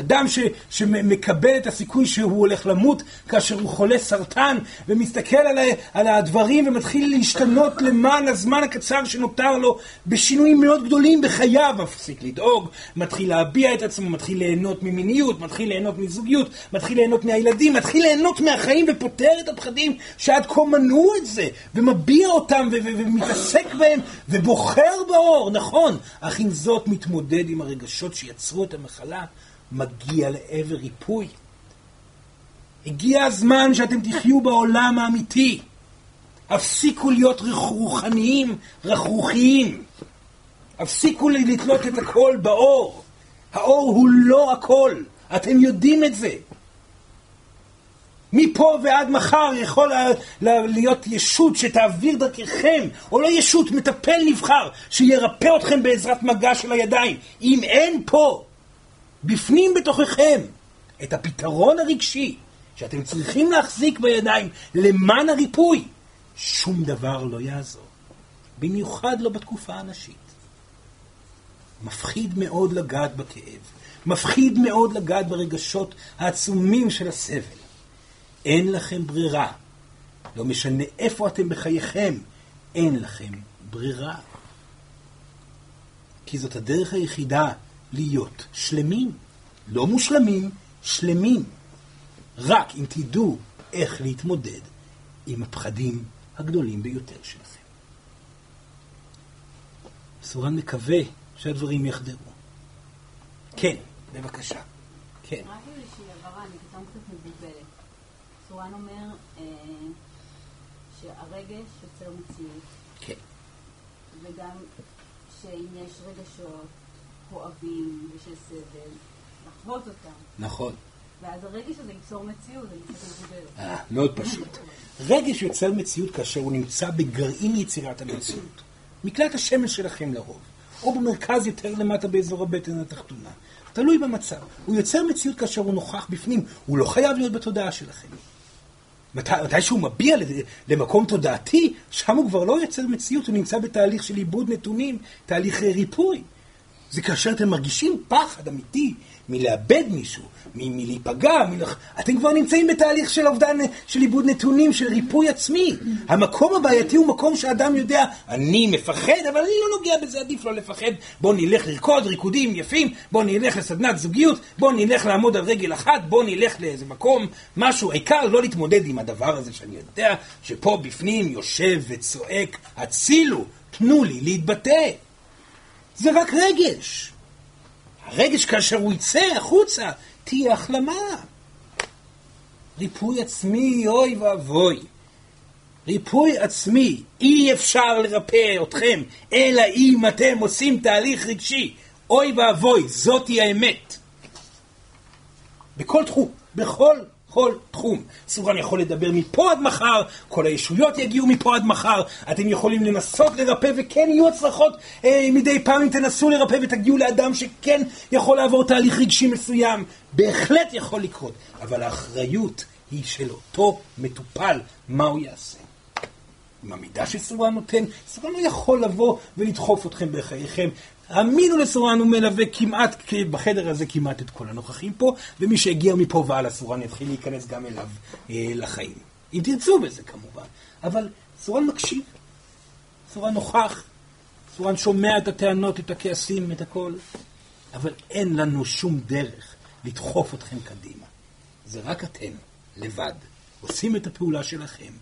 אדם ש, שמקבל את הסיכוי שהוא הולך למות כאשר הוא חולה סרטן ומסתכל על, על הדברים ומתחיל להשתנות למען הזמן הקצר שנותר לו בשינויים מאוד גדולים בחייו, מפסיק לדאוג, מתחיל להביע את עצמו, מתחיל ליהנות ממיניות, מתחיל ליהנות מזוגיות, מתחיל ליהנות מהילדים, מתחיל ליהנות מהחיים ופותר את הפחדים שעד כה מנעו את זה ומביע אותם ו- ו- ומתעסק בהם ובוחר באור, נכון, אך עם זאת מתמודד עם הרגשות שיצרו את המחלה מגיע לעבר ריפוי. הגיע הזמן שאתם תחיו בעולם האמיתי. הפסיקו להיות רוחניים, רכרוכיים. הפסיקו לתלות את הכל באור. האור הוא לא הכל. אתם יודעים את זה. מפה ועד מחר יכול להיות ישות שתעביר דרככם, או לא ישות, מטפל נבחר, שירפא אתכם בעזרת מגע של הידיים. אם אין פה בפנים בתוככם את הפתרון הרגשי שאתם צריכים להחזיק בידיים למען הריפוי, שום דבר לא יעזור. במיוחד לא בתקופה הנשית. מפחיד מאוד לגעת בכאב, מפחיד מאוד לגעת ברגשות העצומים של הסבל. אין לכם ברירה. לא משנה איפה אתם בחייכם, אין לכם ברירה. כי זאת הדרך היחידה להיות שלמים. לא מושלמים, שלמים. רק אם תדעו איך להתמודד עם הפחדים הגדולים ביותר שלכם. סורן מקווה שהדברים יחדרו. כן, בבקשה. כן. רק איזושהי הבהרה, אני פתאום קצת מבולבלת. סורן אומר אה, שהרגש יוצר מציאות. כן. וגם שאם יש רגשות כואבים ושל סבל, לחוות אותם. נכון. ואז הרגש הזה ייצור מציאות, אני קצת מבולבלת. אה, מאוד פשוט. רגש יוצר מציאות כאשר הוא נמצא בגרעין יצירת המציאות. מקלט השמש שלכם לרוב, או במרכז יותר למטה באזור הבטן התחתונה. תלוי במצב. הוא יוצר מציאות כאשר הוא נוכח בפנים, הוא לא חייב להיות בתודעה שלכם. מתי, מתי שהוא מביע למקום תודעתי, שם הוא כבר לא יוצר מציאות, הוא נמצא בתהליך של עיבוד נתונים, תהליך ריפוי. זה כאשר אתם מרגישים פחד אמיתי מלאבד מישהו, מ- מלהיפגע, מלח... אתם כבר נמצאים בתהליך של אובדן, של עיבוד נתונים, של ריפוי עצמי. המקום הבעייתי הוא מקום שאדם יודע, אני מפחד, אבל אני לא נוגע בזה, עדיף לא לפחד. בוא נלך לרקוד ריקודים יפים, בוא נלך לסדנת זוגיות, בוא נלך לעמוד על רגל אחת, בוא נלך לאיזה מקום, משהו. העיקר לא להתמודד עם הדבר הזה שאני יודע שפה בפנים יושב וצועק, הצילו, תנו לי להתבטא. זה רק רגש. הרגש כאשר הוא יצא החוצה, תהיה החלמה. ריפוי עצמי, אוי ואבוי. ריפוי עצמי, אי אפשר לרפא אתכם, אלא אם אתם עושים תהליך רגשי. אוי ואבוי, זאתי האמת. בכל תחום, בכל בכל תחום. סורן יכול לדבר מפה עד מחר, כל הישויות יגיעו מפה עד מחר, אתם יכולים לנסות לרפא וכן יהיו הצלחות אה, מדי פעם אם תנסו לרפא ותגיעו לאדם שכן יכול לעבור תהליך רגשי מסוים. בהחלט יכול לקרות, אבל האחריות היא של אותו מטופל, מה הוא יעשה. עם המידע שסורן נותן, סורן לא יכול לבוא ולדחוף אתכם בחייכם. האמינו לסורן הוא מלווה כמעט, בחדר הזה כמעט את כל הנוכחים פה, ומי שהגיע מפה והלאה סורן יתחיל להיכנס גם אליו אה, לחיים. אם תרצו בזה כמובן. אבל סורן מקשיב, סורן נוכח, סורן שומע את הטענות, את הכעסים, את הכל, אבל אין לנו שום דרך לדחוף אתכם קדימה. זה רק אתם, לבד, עושים את הפעולה שלכם.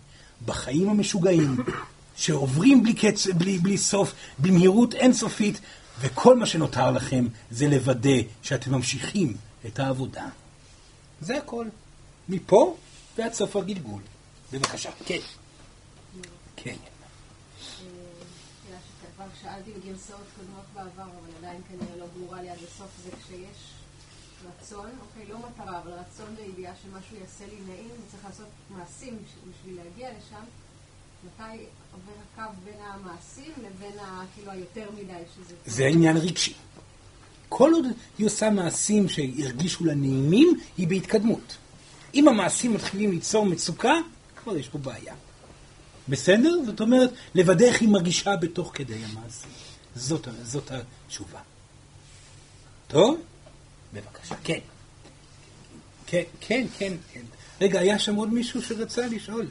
בחיים המשוגעים, שעוברים בלי, קץ, בלי, בלי סוף, במהירות אינסופית, וכל מה שנותר לכם זה לוודא שאתם ממשיכים את העבודה. זה הכל. מפה ועד סוף הגלגול. בבקשה, כן. כן. כבר שאלתי בגרסאות קודמות בעבר, אבל עדיין כנראה לא ברורה לי עד הסוף, זה כשיש רצון, אוקיי, לא מטרה, אבל רצון לידיעה שמשהו יעשה לי נעים, וצריך לעשות מעשים בשביל להגיע לשם, מתי עובר הקו בין המעשים לבין ה, כאילו היותר מדי שזה... זה עניין רגשי. כל עוד היא עושה מעשים שהרגישו לה נעימים, היא בהתקדמות. אם המעשים מתחילים ליצור מצוקה, כבר יש פה בעיה. בסדר? זאת אומרת, לוודא איך היא מרגישה בתוך כדי המעשים. זאת, זאת התשובה. טוב? בבקשה. כן. כן, כן, כן, כן. רגע, היה שם עוד מישהו שרצה לשאול?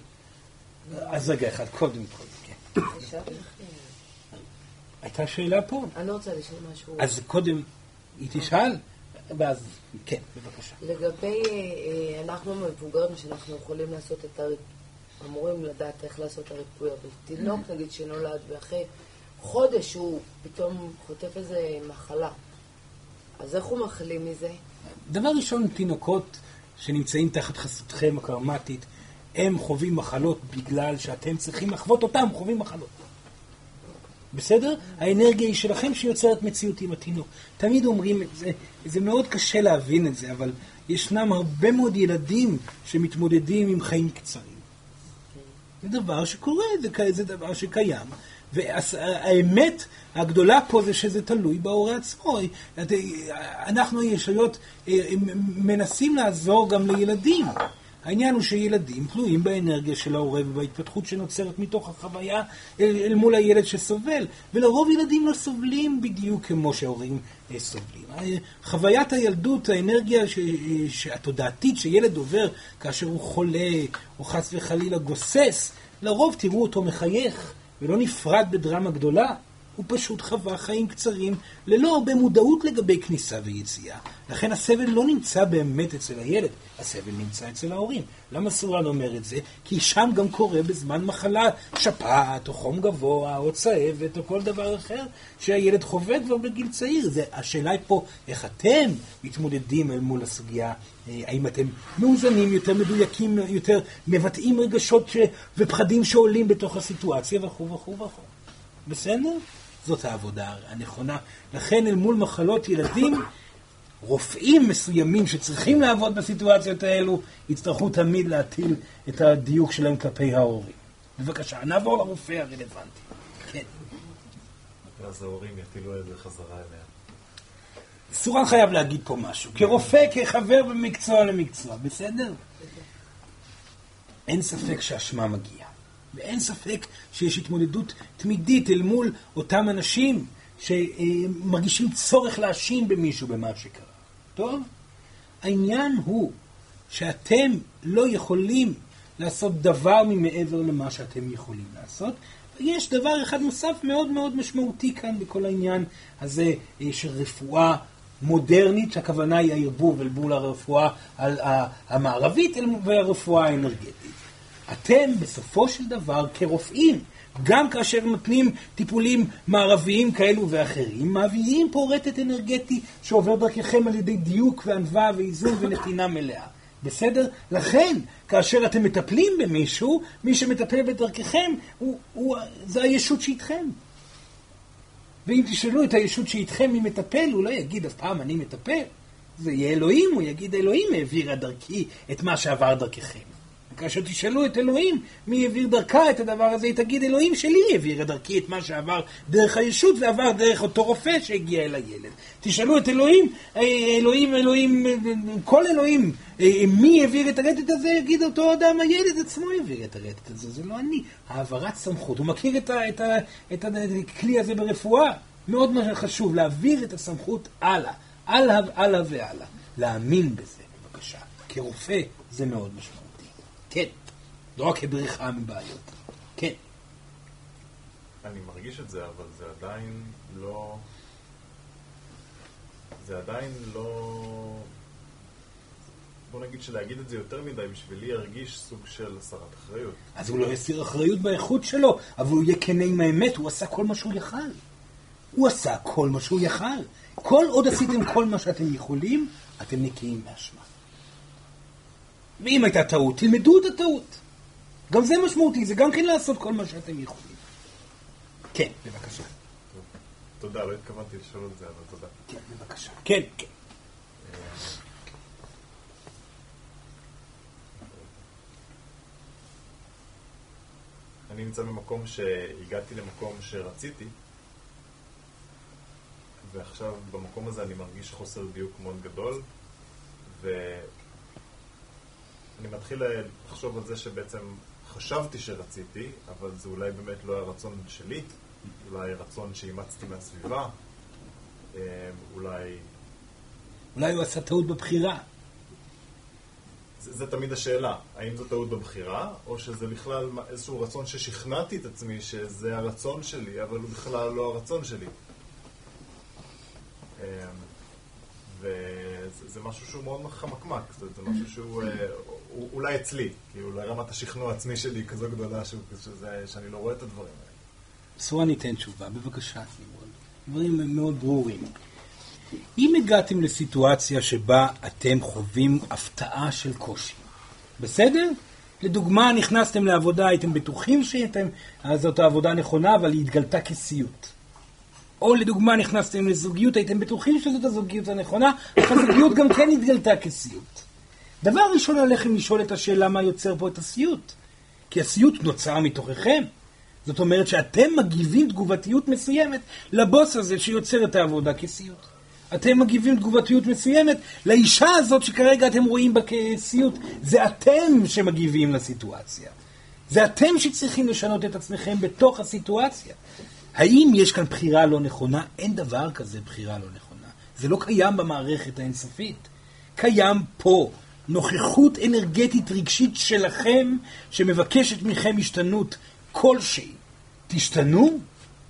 אז רגע אחד, קודם כל. הייתה שאלה פה. אני לא רוצה לשאול משהו. אז קודם היא תשאל, ואז, כן, בבקשה. לגבי אה, אנחנו מבוגרים שאנחנו יכולים לעשות את הריפוי, אמורים לדעת איך לעשות את הריפוי, אבל תינוק נגיד שנולד ואחרי חודש הוא פתאום חוטף איזה מחלה, אז איך הוא מחלים מזה? דבר ראשון, תינוקות שנמצאים תחת חסותכם הקרמטית, הם חווים מחלות בגלל שאתם צריכים לחוות אותם, חווים מחלות. בסדר? האנרגיה היא שלכם שיוצרת מציאות עם התינוק. תמיד אומרים את זה, זה מאוד קשה להבין את זה, אבל ישנם הרבה מאוד ילדים שמתמודדים עם חיים קצרים. זה דבר שקורה, זה, זה דבר שקיים. והאמת הגדולה פה זה שזה תלוי בהורה עצמו. אנחנו הישויות אה, מנסים לעזור גם לילדים. העניין הוא שילדים תלויים באנרגיה של ההורה ובהתפתחות שנוצרת מתוך החוויה אל, אל מול הילד שסובל. ולרוב ילדים לא סובלים בדיוק כמו שההורים אה, סובלים. חוויית הילדות, האנרגיה ש, ש, התודעתית שילד עובר כאשר הוא חולה או חס וחלילה גוסס, לרוב תראו אותו מחייך ולא נפרד בדרמה גדולה. הוא פשוט חווה חיים קצרים ללא הרבה מודעות לגבי כניסה ויציאה. לכן הסבל לא נמצא באמת אצל הילד, הסבל נמצא אצל ההורים. למה סורן אומר את זה? כי שם גם קורה בזמן מחלה שפעת, או חום גבוה, או צהבת, או כל דבר אחר שהילד חווה כבר בגיל צעיר. זה, השאלה היא פה, איך אתם מתמודדים אל מול הסוגיה, אה, האם אתם מאוזנים, יותר מדויקים, יותר מבטאים רגשות ש... ופחדים שעולים בתוך הסיטואציה, וכו' וכו' וכו'. בסדר? זאת העבודה הנכונה. לכן אל מול מחלות ילדים, רופאים מסוימים שצריכים לעבוד בסיטואציות האלו, יצטרכו תמיד להטיל את הדיוק שלהם כלפי ההורים. בבקשה, נעבור לרופא הרלוונטי. כן. ואז ההורים יפעילו את זה חזרה אליה. סורן חייב להגיד פה משהו. כרופא, כחבר במקצוע למקצוע, בסדר? אין ספק שהאשמה מגיעה. ואין ספק שיש התמודדות תמידית אל מול אותם אנשים שמרגישים צורך להאשים במישהו במה שקרה. טוב? העניין הוא שאתם לא יכולים לעשות דבר ממעבר למה שאתם יכולים לעשות. ויש דבר אחד נוסף מאוד מאוד משמעותי כאן בכל העניין הזה אה, של רפואה מודרנית, שהכוונה היא הערבוב אל מול הרפואה המערבית והרפואה האנרגטית. אתם בסופו של דבר כרופאים, גם כאשר נותנים טיפולים מערביים כאלו ואחרים, מביאים פה רטט אנרגטי שעובר דרככם על ידי דיוק וענווה ואיזון ונתינה מלאה. בסדר? לכן, כאשר אתם מטפלים במישהו, מי שמטפל בדרככם, הוא, הוא, זה הישות שאיתכם. ואם תשאלו את הישות שאיתכם מי מטפל, הוא לא יגיד אף פעם אני מטפל. זה יהיה אלוהים, הוא יגיד אלוהים העבירה דרכי את מה שעבר דרככם. כאשר תשאלו את אלוהים מי העביר דרכה את הדבר הזה, היא תגיד אלוהים שלי העבירה דרכי את מה שעבר דרך הישות ועבר דרך אותו רופא שהגיע אל הילד. תשאלו את אלוהים, אה, אלוהים, אלוהים, כל אלוהים, אה, מי העביר את הרטט הזה, יגיד אותו אדם, הילד עצמו העביר את הרטט הזה, זה לא אני. העברת סמכות, הוא מכיר את, ה, את, ה, את הכלי הזה ברפואה. מאוד חשוב להעביר את הסמכות הלאה, הלאה והלאה. להאמין בזה, בבקשה. כרופא זה מאוד משמעותי. כן. לא רק כבריחה מבעיות. כן. אני מרגיש את זה, אבל זה עדיין לא... זה עדיין לא... בוא נגיד שלהגיד את זה יותר מדי בשבילי ירגיש סוג של הסרת אחריות. אז הוא לא יסיר אחריות באיכות שלו, אבל הוא יהיה כנה עם האמת, הוא עשה כל מה שהוא יכל. הוא עשה כל מה שהוא יכל. כל עוד עשיתם כל מה שאתם יכולים, אתם נקיים מאשמה. ואם הייתה טעות, תלמדו את הטעות. גם זה משמעותי, זה גם כן לעשות כל מה שאתם יכולים. כן, בבקשה. תודה, לא התכוונתי לשאול את זה, אבל תודה. כן, בבקשה. כן, כן. אני נמצא במקום שהגעתי למקום שרציתי, ועכשיו במקום הזה אני מרגיש חוסר דיוק מאוד גדול, ואני מתחיל לחשוב על זה שבעצם חשבתי שרציתי, אבל זה אולי באמת לא הרצון שלי, אולי רצון שאימצתי מהסביבה, אה, אולי... אולי הוא עשה טעות בבחירה. זה, זה תמיד השאלה, האם זו טעות בבחירה, או שזה בכלל איזשהו רצון ששכנעתי את עצמי שזה הרצון שלי, אבל הוא בכלל לא הרצון שלי. אמ, וזה משהו שהוא מאוד חמקמק, זה, זה משהו שהוא אה, אולי אצלי, כי אולי רמת השכנוע העצמי שלי היא כזו גדולה שאני לא רואה את הדברים האלה. סורה ניתן תשובה, בבקשה, דברים מאוד ברורים. אם הגעתם לסיטואציה שבה אתם חווים הפתעה של קושי, בסדר? לדוגמה, נכנסתם לעבודה, הייתם בטוחים שזאת העבודה הנכונה, אבל היא התגלתה כסיוט. או לדוגמה, נכנסתם לזוגיות, הייתם בטוחים שזאת הזוגיות הנכונה, אך הזוגיות גם כן התגלתה כסיוט. דבר ראשון עליכם לשאול את השאלה מה יוצר פה את הסיוט. כי הסיוט נוצר מתוככם. זאת אומרת שאתם מגיבים תגובתיות מסוימת לבוס הזה שיוצר את העבודה כסיוט. אתם מגיבים תגובתיות מסוימת לאישה הזאת שכרגע אתם רואים בה כסיוט. זה אתם שמגיבים לסיטואציה. זה אתם שצריכים לשנות את עצמכם בתוך הסיטואציה. האם יש כאן בחירה לא נכונה? אין דבר כזה בחירה לא נכונה. זה לא קיים במערכת האינסופית. קיים פה נוכחות אנרגטית רגשית שלכם שמבקשת מכם השתנות כלשהי. תשתנו,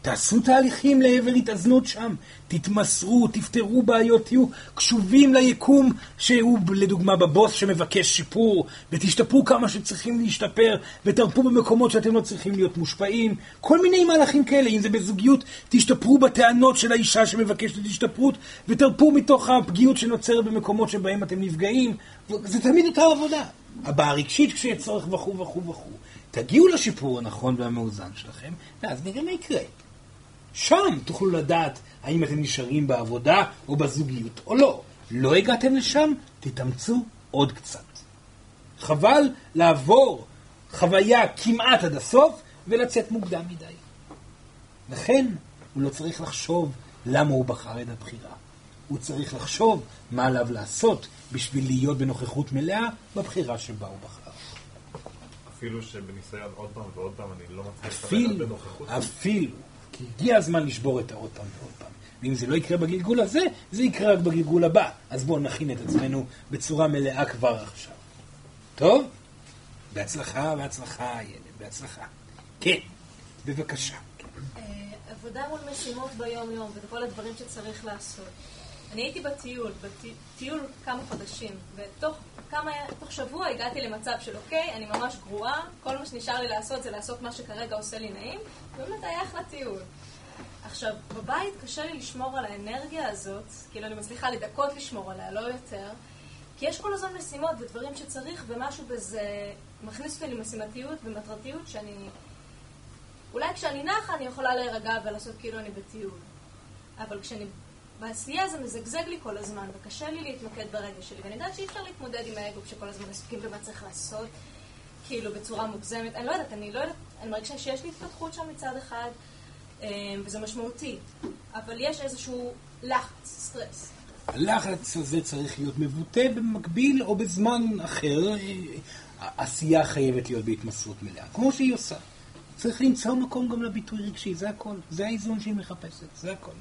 תעשו תהליכים לעבר התאזנות שם, תתמסרו, תפתרו בעיות, תהיו קשובים ליקום שהוא לדוגמה בבוס שמבקש שיפור, ותשתפרו כמה שצריכים להשתפר, ותרפו במקומות שאתם לא צריכים להיות מושפעים, כל מיני מהלכים כאלה, אם זה בזוגיות, תשתפרו בטענות של האישה שמבקשת השתפרות, ותרפו מתוך הפגיעות שנוצרת במקומות שבהם אתם נפגעים, זה תמיד אותה עבודה. הבעה רגשית כשיהיה צורך וכו' וכו' וכו'. תגיעו לשיפור הנכון והמאוזן שלכם, ואז נראה מה יקרה. שם תוכלו לדעת האם אתם נשארים בעבודה או בזוגיות או לא. לא הגעתם לשם, תתאמצו עוד קצת. חבל לעבור חוויה כמעט עד הסוף ולצאת מוקדם מדי. לכן הוא לא צריך לחשוב למה הוא בחר את הבחירה. הוא צריך לחשוב מה עליו לעשות בשביל להיות בנוכחות מלאה בבחירה שבה הוא בחר. אפילו שבניסיון עוד פעם ועוד פעם אני לא מצליח אפילו, אפילו, כי הגיע הזמן לשבור את העוד פעם ועוד פעם. ואם זה לא יקרה בגלגול הזה, זה יקרה רק בגלגול הבא. אז בואו נכין את עצמנו בצורה מלאה כבר עכשיו. טוב? בהצלחה, בהצלחה, ילד, בהצלחה. כן, בבקשה. אה, עבודה מול משימות ביום-יום וכל הדברים שצריך לעשות. אני הייתי בטיול, בטיול כמה חודשים, ותוך כמה, תוך שבוע הגעתי למצב של אוקיי, אני ממש גרועה, כל מה שנשאר לי לעשות זה לעשות מה שכרגע עושה לי נעים, ובאמת היה אחלה טיול. עכשיו, בבית קשה לי לשמור על האנרגיה הזאת, כאילו אני מצליחה לדקות לשמור עליה, לא יותר, כי יש כל הזמן משימות ודברים שצריך, ומשהו בזה מכניס אותי למשימתיות ומטרתיות שאני... אולי כשאני נחה אני יכולה להירגע ולעשות כאילו אני בטיול. אבל כשאני בעשייה זה מזגזג לי כל הזמן, וקשה לי להתמקד ברגש שלי, ואני יודעת שאי אפשר להתמודד עם האגו כשכל הזמן עסוקים במה צריך לעשות, כאילו בצורה מוגזמת. אני לא יודעת, אני לא יודעת, אני מרגישה שיש לי התפתחות שם מצד אחד, אה, וזה משמעותי, אבל יש איזשהו לחץ, סטרס. הלחץ הזה צריך להיות מבוטא במקביל או בזמן אחר. אה, העשייה חייבת להיות בהתמסרות מלאה, כמו שהיא עושה. צריך למצוא מקום גם לביטוי רגשי, זה הכל. זה האיזון שהיא מחפשת, זה הכל.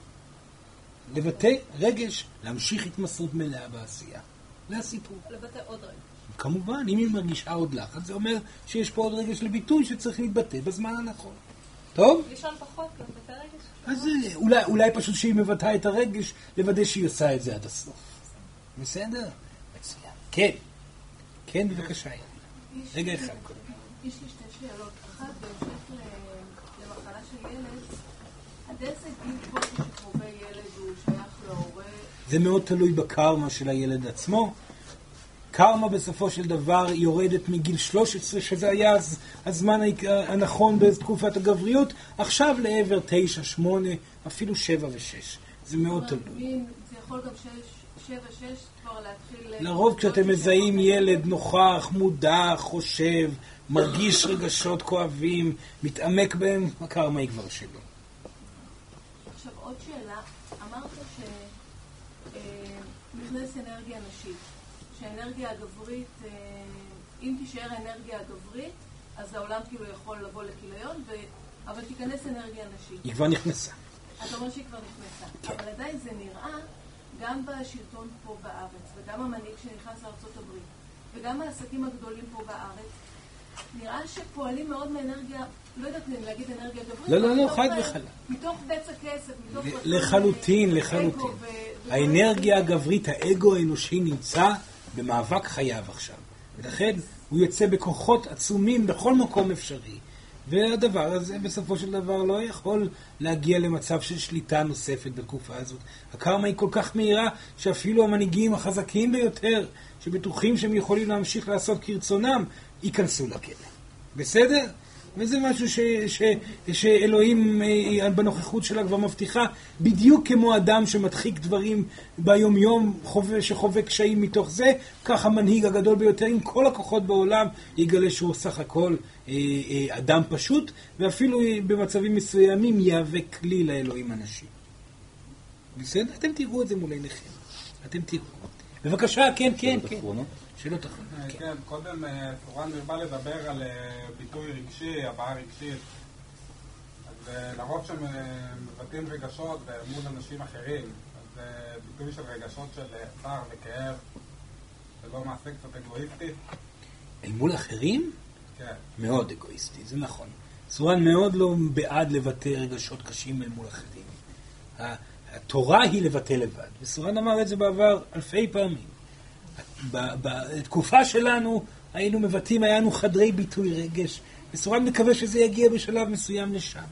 לבטא רגש, להמשיך התמסרות מלאה בעשייה. זה הסיפור. לבטא עוד רגע. כמובן, אם היא מרגישה עוד לחץ, זה אומר שיש פה עוד רגש לביטוי שצריך להתבטא בזמן הנכון. טוב? לישון פחות, לבטא רגש. אז אה, אולי, אולי פשוט שהיא מבטאה את הרגש, לוודא שהיא עושה את זה עד הסוף. בסדר? מצוין. כן. כן, בבקשה. רגע אחד קודם. יש לי שתי שאלות. אחת, בהמשך ל- למחלה של ילד, עד איזה גיל קושי שחווה ילד הוא שייך להורה? זה מאוד תלוי בקרמה של הילד עצמו. קרמה בסופו של דבר יורדת מגיל 13, שזה היה הז- הזמן הנכון בתקופת הגבריות, עכשיו לעבר 9, 8, אפילו 7 ו-6. זה מאוד תלוי. זה יכול גם שש, שבע, שש כבר להתחיל... אה, לרוב כשאתם מזהים ילד נוכח, מודע, חושב, מרגיש רגשות כואבים, מתעמק בהם, הקרמה היא כבר שלו. עכשיו עוד שאלה, אמרת שנכנס אנרגיה נשית, שהאנרגיה הגברית, אה, אם תישאר האנרגיה הגברית, אז העולם כאילו יכול לבוא לכיליון, ו... אבל תיכנס אנרגיה נשית. היא כבר נכנסה. אתה אומר שהיא כבר נכנסה, אבל עדיין זה נראה גם בשלטון פה בארץ, וגם המנהיג שנכנס לארה"ב, וגם העסקים הגדולים פה בארץ, נראה שפועלים מאוד מאנרגיה, לא יודעת להגיד אנרגיה גברית, לא, לא, לא, חד אה, וחלק. מתוך בצע כסף, מתוך... לחלוטין, אה, לחלוטין. האנרגיה. הגברית, האגו האנושי נמצא במאבק חייו עכשיו. ולכן הוא יוצא בכוחות עצומים בכל מקום אפשרי. והדבר הזה בסופו של דבר לא יכול להגיע למצב של שליטה נוספת בתקופה הזאת. הקרמה היא כל כך מהירה שאפילו המנהיגים החזקים ביותר, שבטוחים שהם יכולים להמשיך לעשות כרצונם, ייכנסו לכלא. בסדר? וזה משהו ש, ש, שאלוהים אה, בנוכחות שלה כבר מבטיחה, בדיוק כמו אדם שמדחיק דברים ביום-יום, חווה, שחווה קשיים מתוך זה, כך המנהיג הגדול ביותר עם כל הכוחות בעולם יגלה שהוא סך הכל אה, אה, אדם פשוט, ואפילו אה, במצבים מסוימים יהווה כלי לאלוהים הנשי. בסדר? אתם תראו את זה מול עיניכם. אתם תראו. בבקשה, כן, כן, כן. שאלות אחרונות. אה, כן. כן, קודם אה, פורן הרבה לדבר על אה, ביטוי רגשי, הבעה רגשית. אז לרוב שמבטאים רגשות מול אנשים אחרים, אז ביטוי של רגשות של צער וכאב, זה לא מעשה קצת אגואיסטי? אל מול אחרים? כן. מאוד אגואיסטי, זה נכון. סורן מאוד לא בעד לבטא רגשות קשים אל מול אחרים. התורה היא לבטא לבד, וסורן אמר את זה בעבר אלפי פעמים. בתקופה שלנו היינו מבטאים, היה לנו חדרי ביטוי רגש, וסורן מקווה שזה יגיע בשלב מסוים לשם.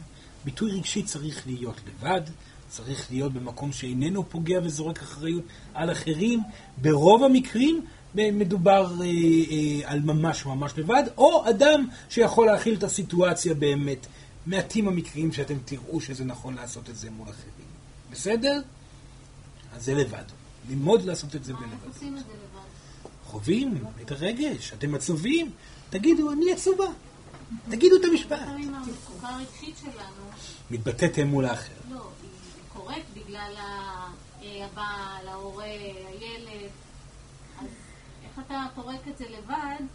ביטוי רגשי צריך להיות לבד, צריך להיות במקום שאיננו פוגע וזורק אחריות על אחרים. ברוב המקרים מדובר אה, אה, על ממש ממש לבד, או אדם שיכול להכיל את הסיטואציה באמת. מעטים המקרים שאתם תראו שזה נכון לעשות את זה מול אחרים. בסדר? אז זה לבד. ללמוד לעשות את זה בלבד. עושים את זה לבד? חווים את הרגש, אתם עצובים, תגידו, אני עצובה. תגידו את המשפט. המצוקה הרגשית שלנו, מתבטאתם מול האחר. לא, היא קורית בגלל אה, הבעל, ההורה, הילד. אז איך אתה פורק את זה לבד?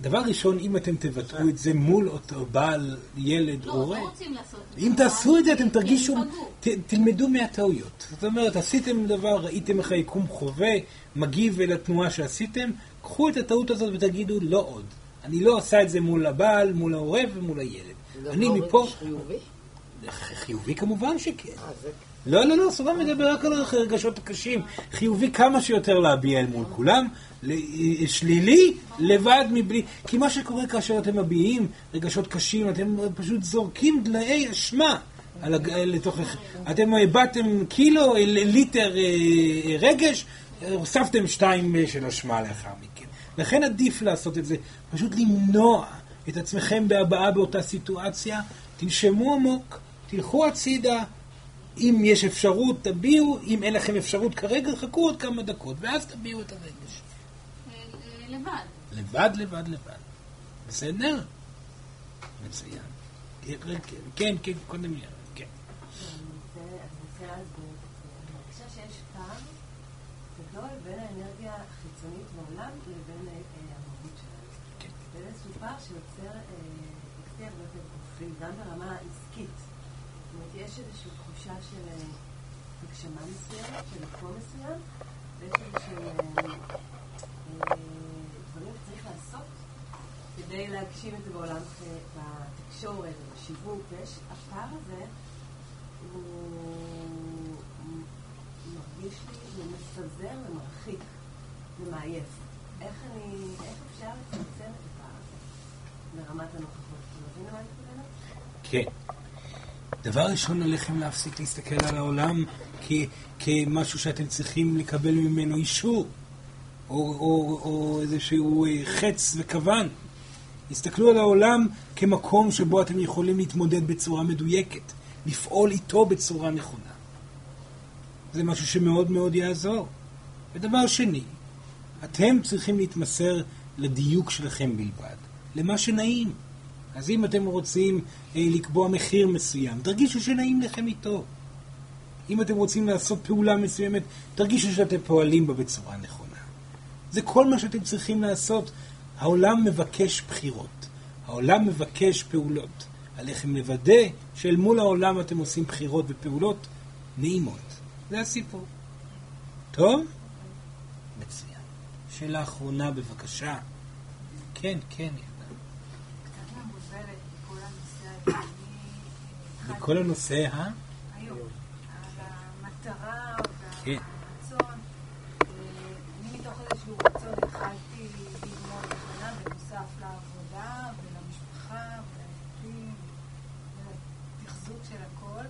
דבר ראשון, אם אתם תבטאו את זה מול אותו בעל, ילד, לא, הורה, לא זה. אם תעשו את זה, אתם תרגישו, תלמדו מהטעויות. זאת אומרת, עשיתם דבר, ראיתם איך היקום חווה, מגיב אל התנועה שעשיתם, קחו את הטעות הזאת ותגידו, לא עוד. אני לא עושה את זה מול הבעל, מול ההורה ומול הילד. זה אני מפה... חיובי? חיובי כמובן שכן. אה. לא, לא, לא, סורן מדבר רק על הרגשות הקשים. חיובי כמה שיותר להביע אל מול כולם, ל- שלילי, לבד, מבלי... כי מה שקורה כאשר אתם מביעים רגשות קשים, אתם פשוט זורקים דלאי אשמה. על הג... לתוך... אתם הבעתם קילו, ל- ליטר אה, רגש, הוספתם שתיים אה, של אשמה לאחר מכן. לכן עדיף לעשות את זה, פשוט למנוע את עצמכם בהבעה באותה סיטואציה, תנשמו עמוק, תלכו הצידה, אם יש אפשרות, תביעו, אם אין לכם אפשרות כרגע, חכו עוד כמה דקות, ואז תביעו את הרגש. לבד. לבד, לבד, לבד. בסדר? מצוין. כן, כן, כן, קודם יאללה, כן. מרגישה שיש פער גדול בין האנרגיה החיצונית בעולם לבין אה, המהות שלנו. כן. ואיזשהו פער שיוצר אה, הרבה יותר גופי, גם ברמה העסקית. זאת אומרת, יש איזושהי תחושה של אה, הגשמה מסוימת, של מקום מסוים, ויש איזשהם אה, אה, דברים שצריך לעשות כדי להגשים את זה בעולם, בתקשורת, בשיווק, ויש, הפער הזה הוא מרגיש לי מפזר ומרחיק ומעייף. איך אני, איך אפשר לצמצם את הפער הזה ברמת הנוכחות? אתה מבין למה אני מתכוונת? כן. דבר ראשון, עליכם להפסיק להסתכל על העולם כ- כמשהו שאתם צריכים לקבל ממנו אישור, או, או, או איזשהו אה, חץ וכוון. הסתכלו על העולם כמקום שבו אתם יכולים להתמודד בצורה מדויקת, לפעול איתו בצורה נכונה. זה משהו שמאוד מאוד יעזור. ודבר שני, אתם צריכים להתמסר לדיוק שלכם בלבד, למה שנעים. אז אם אתם רוצים אה, לקבוע מחיר מסוים, תרגישו שנעים לכם איתו. אם אתם רוצים לעשות פעולה מסוימת, תרגישו שאתם פועלים בה בצורה נכונה. זה כל מה שאתם צריכים לעשות. העולם מבקש בחירות. העולם מבקש פעולות. עליכם לוודא שאל מול העולם אתם עושים בחירות ופעולות נעימות. זה הסיפור. טוב? מצוין. שאלה אחרונה בבקשה. כן, כן. קצת מבולבלת בכל הנושא הזה. בכל הנושא ה... היום, על המטרה כן. והרצון. אה, אני מתוך איזשהו רצון התחלתי ללמוד בכללה בנוסף לעבודה ולמשפחה ולילדים ולתחזוק של הכל.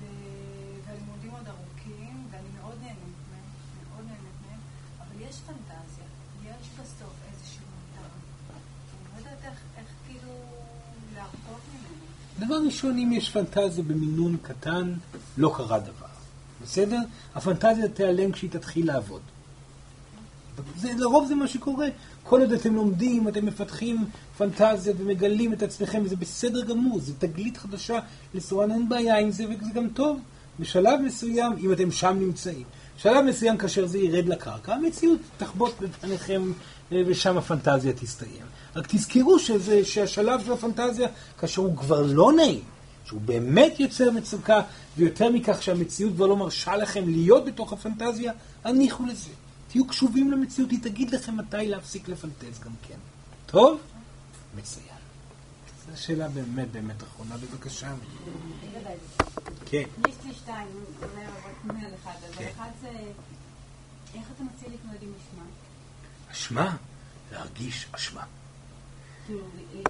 ו- והלימודים עוד ארוכים ואני מאוד נהנית מהם, מאוד נהנית מהם, אבל יש פנטזיה, יש בסוף איזושהי מטרה. אני לא יודעת איך, איך כאילו להרפות ממנו. דבר ראשון, אם יש פנטזיה במינון קטן, לא קרה דבר. בסדר? הפנטזיה תיעלם כשהיא תתחיל לעבוד. זה, לרוב זה מה שקורה. כל עוד אתם לומדים, אתם מפתחים פנטזיה ומגלים את עצמכם, וזה בסדר גמור, זה תגלית חדשה לסורן, אין בעיה עם זה, וזה גם טוב. בשלב מסוים, אם אתם שם נמצאים, בשלב מסוים כאשר זה ירד לקרקע, המציאות תחבוט בפניכם ושם הפנטזיה תסתיים. רק תזכרו שזה, שהשלב של הפנטזיה, כאשר הוא כבר לא נעים, שהוא באמת יוצר מצוקה, ויותר מכך שהמציאות כבר לא מרשה לכם להיות בתוך הפנטזיה, הניחו לזה. תהיו קשובים למציאות, היא תגיד לכם מתי להפסיק לפנטז גם כן. טוב? מצוין. זו שאלה באמת באמת אחרונה, בבקשה. כן. יש לי שתיים, אולי רק מנהל אחד, אבל כן. אחד זה איך אתה מציע להתמודד עם אשמה? אשמה, להרגיש אשמה. כאילו, אה,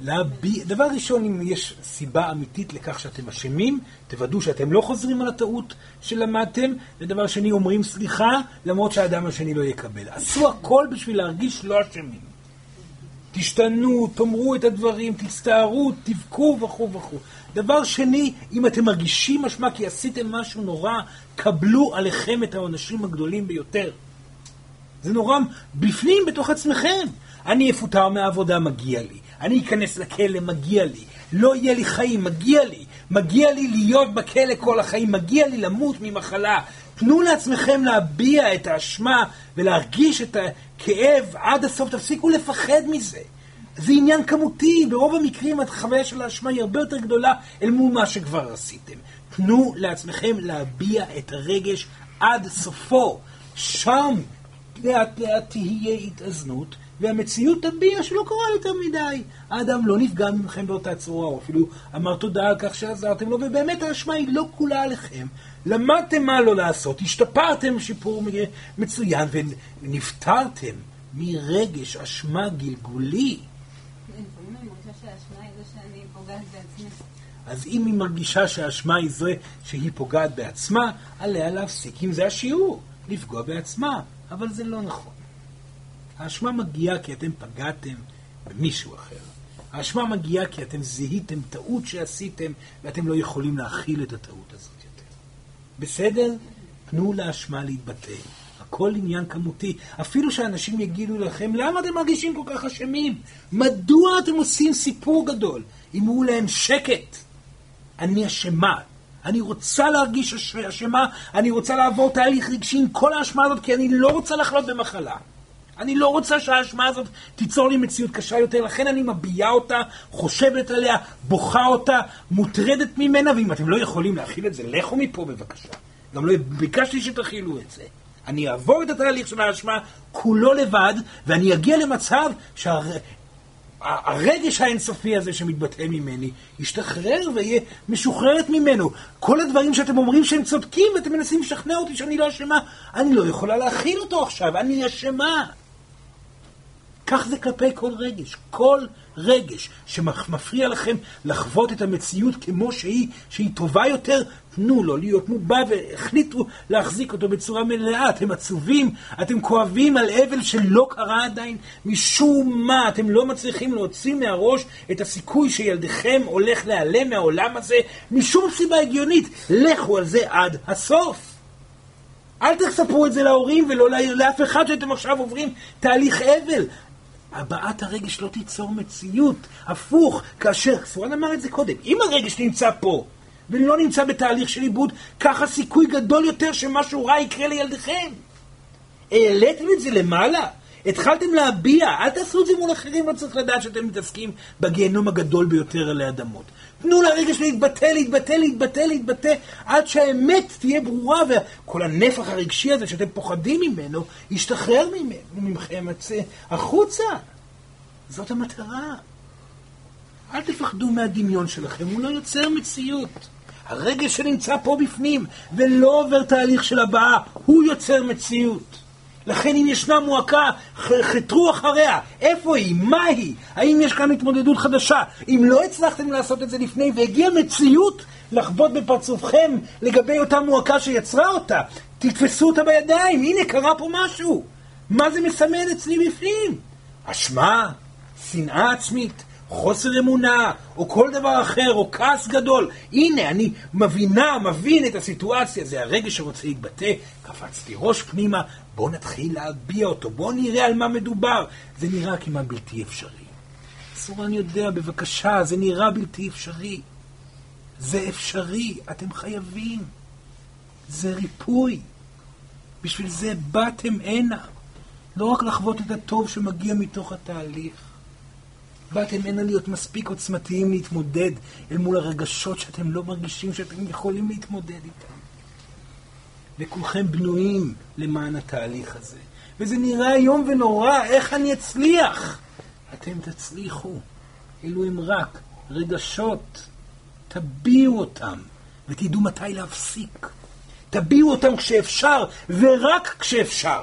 להביע, דבר ראשון, אם יש סיבה אמיתית לכך שאתם אשמים, תוודאו שאתם לא חוזרים על הטעות שלמדתם, ודבר שני, אומרים סליחה, למרות שהאדם השני לא יקבל. עשו הכל בשביל להרגיש לא אשמים. תשתנו, תאמרו את הדברים, תצטערו, תבכו וכו' וכו'. דבר שני, אם אתם מרגישים אשמה כי עשיתם משהו נורא, קבלו עליכם את העונשים הגדולים ביותר. זה נורא בפנים, בתוך עצמכם. אני אפוטר מהעבודה, מגיע לי. אני אכנס לכלא, מגיע לי. לא יהיה לי חיים, מגיע לי. מגיע לי להיות בכלא כל החיים, מגיע לי למות ממחלה. תנו לעצמכם להביע את האשמה ולהרגיש את הכאב עד הסוף, תפסיקו לפחד מזה. זה עניין כמותי, ברוב המקרים החוויה של האשמה היא הרבה יותר גדולה אל מול מה שכבר עשיתם. תנו לעצמכם להביע את הרגש עד סופו. שם לאט לאט תהיה התאזנות, והמציאות תביע שלא קרה יותר מדי. האדם לא נפגע מכם באותה צורה, או אפילו אמר תודה על כך שעזרתם לו, ובאמת האשמה היא לא כולה עליכם. למדתם מה לא לעשות, השתפרתם שיפור מצוין, ונפטרתם מרגש אשמה גלגולי. לפעמים אני מרגישה שהאשמה היא זה שאני פוגעת בעצמי. אז אם היא מרגישה שהאשמה היא זה שהיא פוגעת בעצמה, עליה להפסיק עם זה השיעור, לפגוע בעצמה. אבל זה לא נכון. האשמה מגיעה כי אתם פגעתם במישהו אחר. האשמה מגיעה כי אתם זיהיתם טעות שעשיתם, ואתם לא יכולים להכיל את הטעות הזאת יותר. בסדר? תנו לאשמה להתבטא. הכל עניין כמותי. אפילו שאנשים יגידו לכם, למה אתם מרגישים כל כך אשמים? מדוע אתם עושים סיפור גדול? אמרו להם, שקט. אני אשמה. אני רוצה להרגיש אש- אשמה, אני רוצה לעבור תהליך רגשי עם כל האשמה הזאת, כי אני לא רוצה לחלות במחלה. אני לא רוצה שהאשמה הזאת תיצור לי מציאות קשה יותר, לכן אני מביעה אותה, חושבת עליה, בוכה אותה, מוטרדת ממנה, ואם אתם לא יכולים להכיל את זה, לכו מפה בבקשה. גם לא ביקשתי שתכילו את זה. אני אעבור את התהליך של האשמה כולו לבד, ואני אגיע למצב שהרגש האינסופי הזה שמתבטא ממני ישתחרר ויהיה משוחררת ממנו. כל הדברים שאתם אומרים שהם צודקים ואתם מנסים לשכנע אותי שאני לא אשמה, אני לא יכולה להכיל אותו עכשיו, אני אשמה. כך זה כלפי כל רגש. כל רגש שמפריע לכם לחוות את המציאות כמו שהיא, שהיא טובה יותר, תנו לו להיות מובע והחליטו להחזיק אותו בצורה מלאה. אתם עצובים, אתם כואבים על אבל שלא קרה עדיין. משום מה אתם לא מצליחים להוציא מהראש את הסיכוי שילדיכם הולך להיעלם מהעולם הזה, משום סיבה הגיונית. לכו על זה עד הסוף. אל תספרו את זה להורים ולא לאף אחד שאתם עכשיו עוברים תהליך אבל. הבעת הרגש לא תיצור מציאות. הפוך, כאשר, סורן אמר את זה קודם, אם הרגש נמצא פה ולא נמצא בתהליך של עיבוד, ככה סיכוי גדול יותר שמשהו רע יקרה לילדיכם. העליתם את זה למעלה, התחלתם להביע, אל תעשו את זה מול אחרים, לא צריך לדעת שאתם מתעסקים בגיהנום הגדול ביותר עלי אדמות. תנו לרגש להתבטא, להתבטא, להתבטא, להתבטא, עד שהאמת תהיה ברורה, וכל הנפח הרגשי הזה שאתם פוחדים ממנו, ישתחרר ממכם החוצה. זאת המטרה. אל תפחדו מהדמיון שלכם, הוא לא יוצר מציאות. הרגש שנמצא פה בפנים ולא עובר תהליך של הבאה, הוא יוצר מציאות. לכן אם ישנה מועקה, חתרו אחריה. איפה היא? מה היא? האם יש כאן התמודדות חדשה? אם לא הצלחתם לעשות את זה לפני והגיעה מציאות לחבוט בפרצופכם לגבי אותה מועקה שיצרה אותה, תתפסו אותה בידיים. הנה, קרה פה משהו. מה זה מסמל אצלי בפנים? אשמה? שנאה עצמית? חוסר אמונה, או כל דבר אחר, או כעס גדול. הנה, אני מבינה, מבין את הסיטואציה, זה הרגש שרוצה להתבטא, קפצתי ראש פנימה, בואו נתחיל להביע אותו, בואו נראה על מה מדובר. זה נראה כמעט בלתי אפשרי. סורן יודע, בבקשה, זה נראה בלתי אפשרי. זה אפשרי, אתם חייבים. זה ריפוי. בשביל זה באתם הנה. לא רק לחוות את הטוב שמגיע מתוך התהליך. באתם הנה להיות מספיק עוצמתיים להתמודד אל מול הרגשות שאתם לא מרגישים שאתם יכולים להתמודד איתם. וכולכם בנויים למען התהליך הזה. וזה נראה איום ונורא, איך אני אצליח? אתם תצליחו. אלו הם רק רגשות. תביעו אותם, ותדעו מתי להפסיק. תביעו אותם כשאפשר, ורק כשאפשר.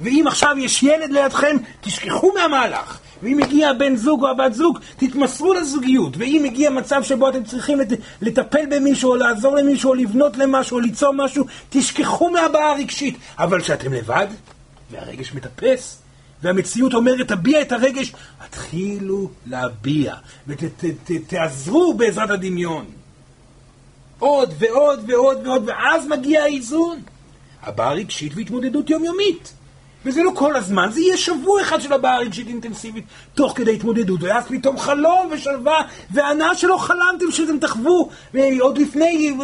ואם עכשיו יש ילד לידכם, תשכחו מהמהלך. ואם הגיע הבן זוג או הבת זוג, תתמסרו לזוגיות. ואם הגיע מצב שבו אתם צריכים לטפל במישהו, או לעזור למישהו, או לבנות למשהו, או ליצור משהו, תשכחו מהבעה הרגשית. אבל כשאתם לבד, והרגש מטפס, והמציאות אומרת, תביע את הרגש, התחילו להביע, ותעזרו בעזרת הדמיון. עוד ועוד ועוד ועוד, ואז מגיע האיזון. הבעה רגשית והתמודדות יומיומית. וזה לא כל הזמן, זה יהיה שבוע אחד של הבעה רגשית אינטנסיבית תוך כדי התמודדות, ואז פתאום חלום ושלווה והנאה שלא חלמתם שאתם תחוו עוד לפני,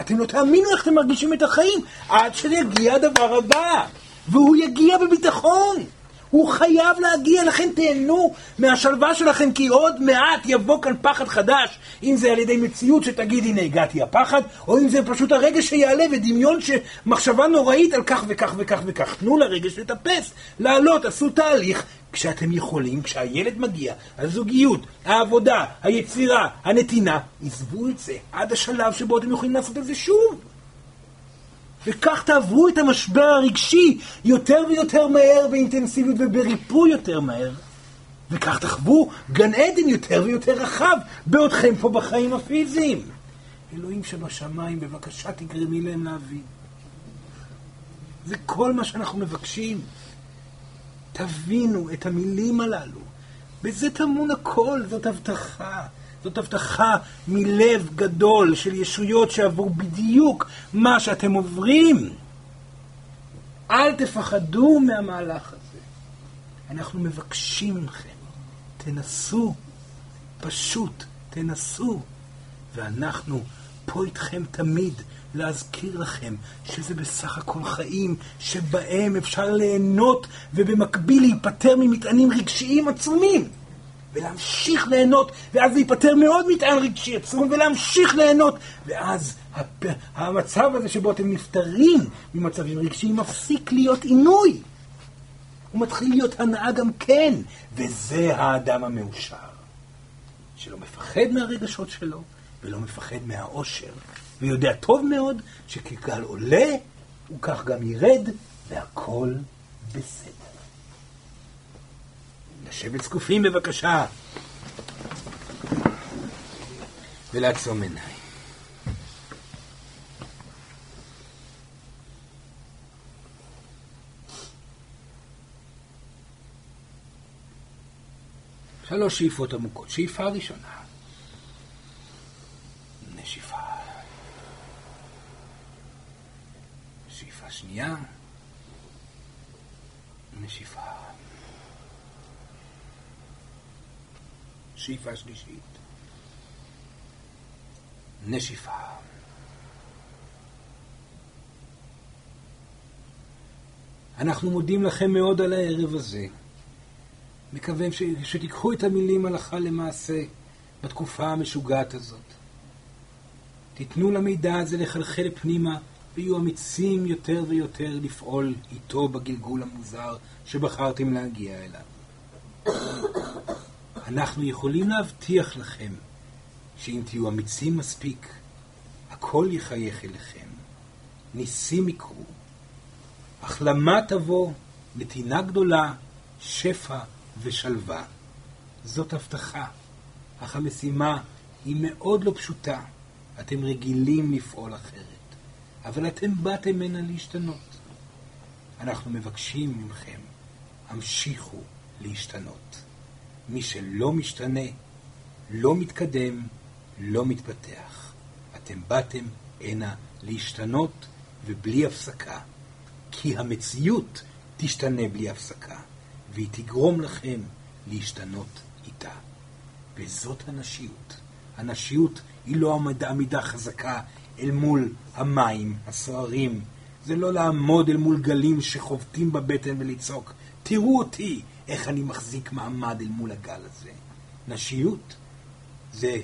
אתם לא תאמינו איך אתם מרגישים את החיים עד שיגיע הדבר הבא, והוא יגיע בביטחון. הוא חייב להגיע, לכן תהנו מהשלווה שלכם, כי עוד מעט יבוא כאן פחד חדש, אם זה על ידי מציאות שתגיד, הנה הגעתי הפחד, או אם זה פשוט הרגש שיעלה ודמיון שמחשבה נוראית על כך וכך וכך וכך. תנו לרגש לטפס, לעלות, עשו תהליך. כשאתם יכולים, כשהילד מגיע, הזוגיות, העבודה, היצירה, הנתינה, עזבו את זה עד השלב שבו אתם יכולים לעשות את זה שוב. וכך תעברו את המשבר הרגשי יותר ויותר מהר באינטנסיביות ובריפוי יותר מהר. וכך תחוו גן עדן יותר ויותר רחב בעודכם פה בחיים הפיזיים. אלוהים שבשמיים, בבקשה תגרמי להם להבין. זה כל מה שאנחנו מבקשים. תבינו את המילים הללו. בזה טמון הכל, זאת הבטחה. זאת הבטחה מלב גדול של ישויות שעברו בדיוק מה שאתם עוברים. אל תפחדו מהמהלך הזה. אנחנו מבקשים מכם, תנסו, פשוט תנסו. ואנחנו פה איתכם תמיד להזכיר לכם שזה בסך הכל חיים שבהם אפשר ליהנות ובמקביל להיפטר ממטענים רגשיים עצומים. ולהמשיך ליהנות, ואז להיפטר מעוד מטען רגשי עצום, ולהמשיך ליהנות, ואז הפ... המצב הזה שבו אתם נפטרים ממצבים רגשיים מפסיק להיות עינוי. הוא מתחיל להיות הנאה גם כן, וזה האדם המאושר, שלא מפחד מהרגשות שלו, ולא מפחד מהאושר, ויודע טוב מאוד שכגל עולה, הוא כך גם ירד, והכל בסדר. לשבת זקופים בבקשה. ולעצום עיניים. שלוש שאיפות עמוקות. שאיפה ראשונה. נשיפה. שאיפה שנייה. נשיפה. שאיפה שלישית. נשיפה. אנחנו מודים לכם מאוד על הערב הזה. מקווים ש... שתיקחו את המילים הלכה למעשה בתקופה המשוגעת הזאת. תיתנו למידע הזה לחלחל פנימה ויהיו אמיצים יותר ויותר לפעול איתו בגלגול המוזר שבחרתם להגיע אליו. אנחנו יכולים להבטיח לכם שאם תהיו אמיצים מספיק, הכל יחייך אליכם. ניסים יקרו. החלמה תבוא, נתינה גדולה, שפע ושלווה. זאת הבטחה, אך המשימה היא מאוד לא פשוטה. אתם רגילים לפעול אחרת, אבל אתם באתם הנה להשתנות. אנחנו מבקשים מכם, המשיכו להשתנות. מי שלא משתנה, לא מתקדם, לא מתפתח. אתם באתם הנה להשתנות ובלי הפסקה, כי המציאות תשתנה בלי הפסקה, והיא תגרום לכם להשתנות איתה. וזאת הנשיות. הנשיות היא לא עמידה, עמידה חזקה אל מול המים הסוערים. זה לא לעמוד אל מול גלים שחובטים בבטן ולצעוק, תראו אותי, איך אני מחזיק מעמד אל מול הגל הזה. נשיות זה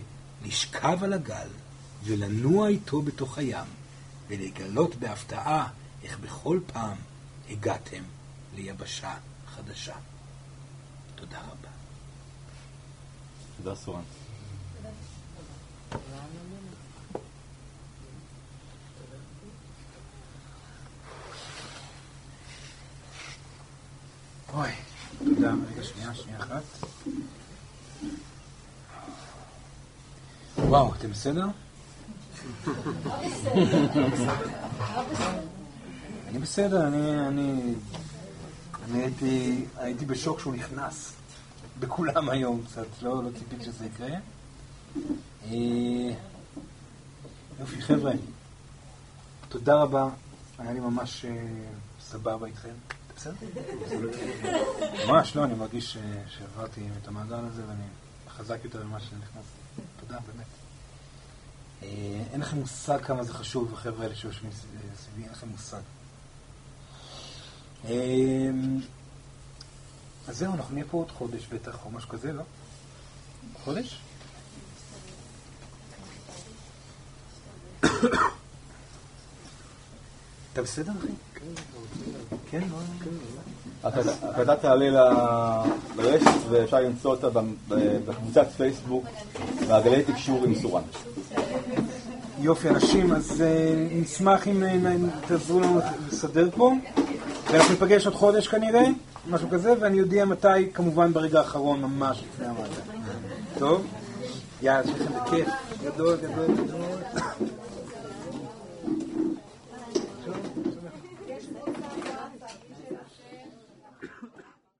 לשכב על הגל ולנוע איתו בתוך הים, ולגלות בהפתעה איך בכל פעם הגעתם ליבשה חדשה. תודה רבה. תודה, סורן. אוי, תודה. רגע, שנייה, שנייה אחת. וואו, אתם בסדר? אני בסדר, אני, אני, אני הייתי, הייתי בשוק שהוא נכנס בכולם היום קצת, לא, לא ציפית שזה יקרה. אה, יופי, חבר'ה, תודה רבה, היה לי ממש אה, סבבה איתכם. בסדר? ממש לא, אני מרגיש שעברתי את המעגל הזה ואני חזק יותר ממה שנכנסתי. תודה, באמת. אה, אין לכם מושג כמה זה חשוב, החבר'ה האלה שיושבים סביבי, אין לכם מושג. אה, אז זהו, אנחנו נהיה פה עוד חודש בטח, או משהו כזה, לא? חודש? אתה בסדר, אחי? כן, לא... ההקלטה תעלה לרשת ואפשר למצוא אותה בקבוצת פייסבוק מעגלי תקשור עם סורן. יופי, אנשים, אז נשמח אם תעזרו לנו לסדר פה, ואנחנו ניפגש עוד חודש כנראה, משהו כזה, ואני אודיע מתי, כמובן ברגע האחרון, ממש לפני המעגל. טוב? יאללה, יש לכם בכיף. גדול, גדול, גדול.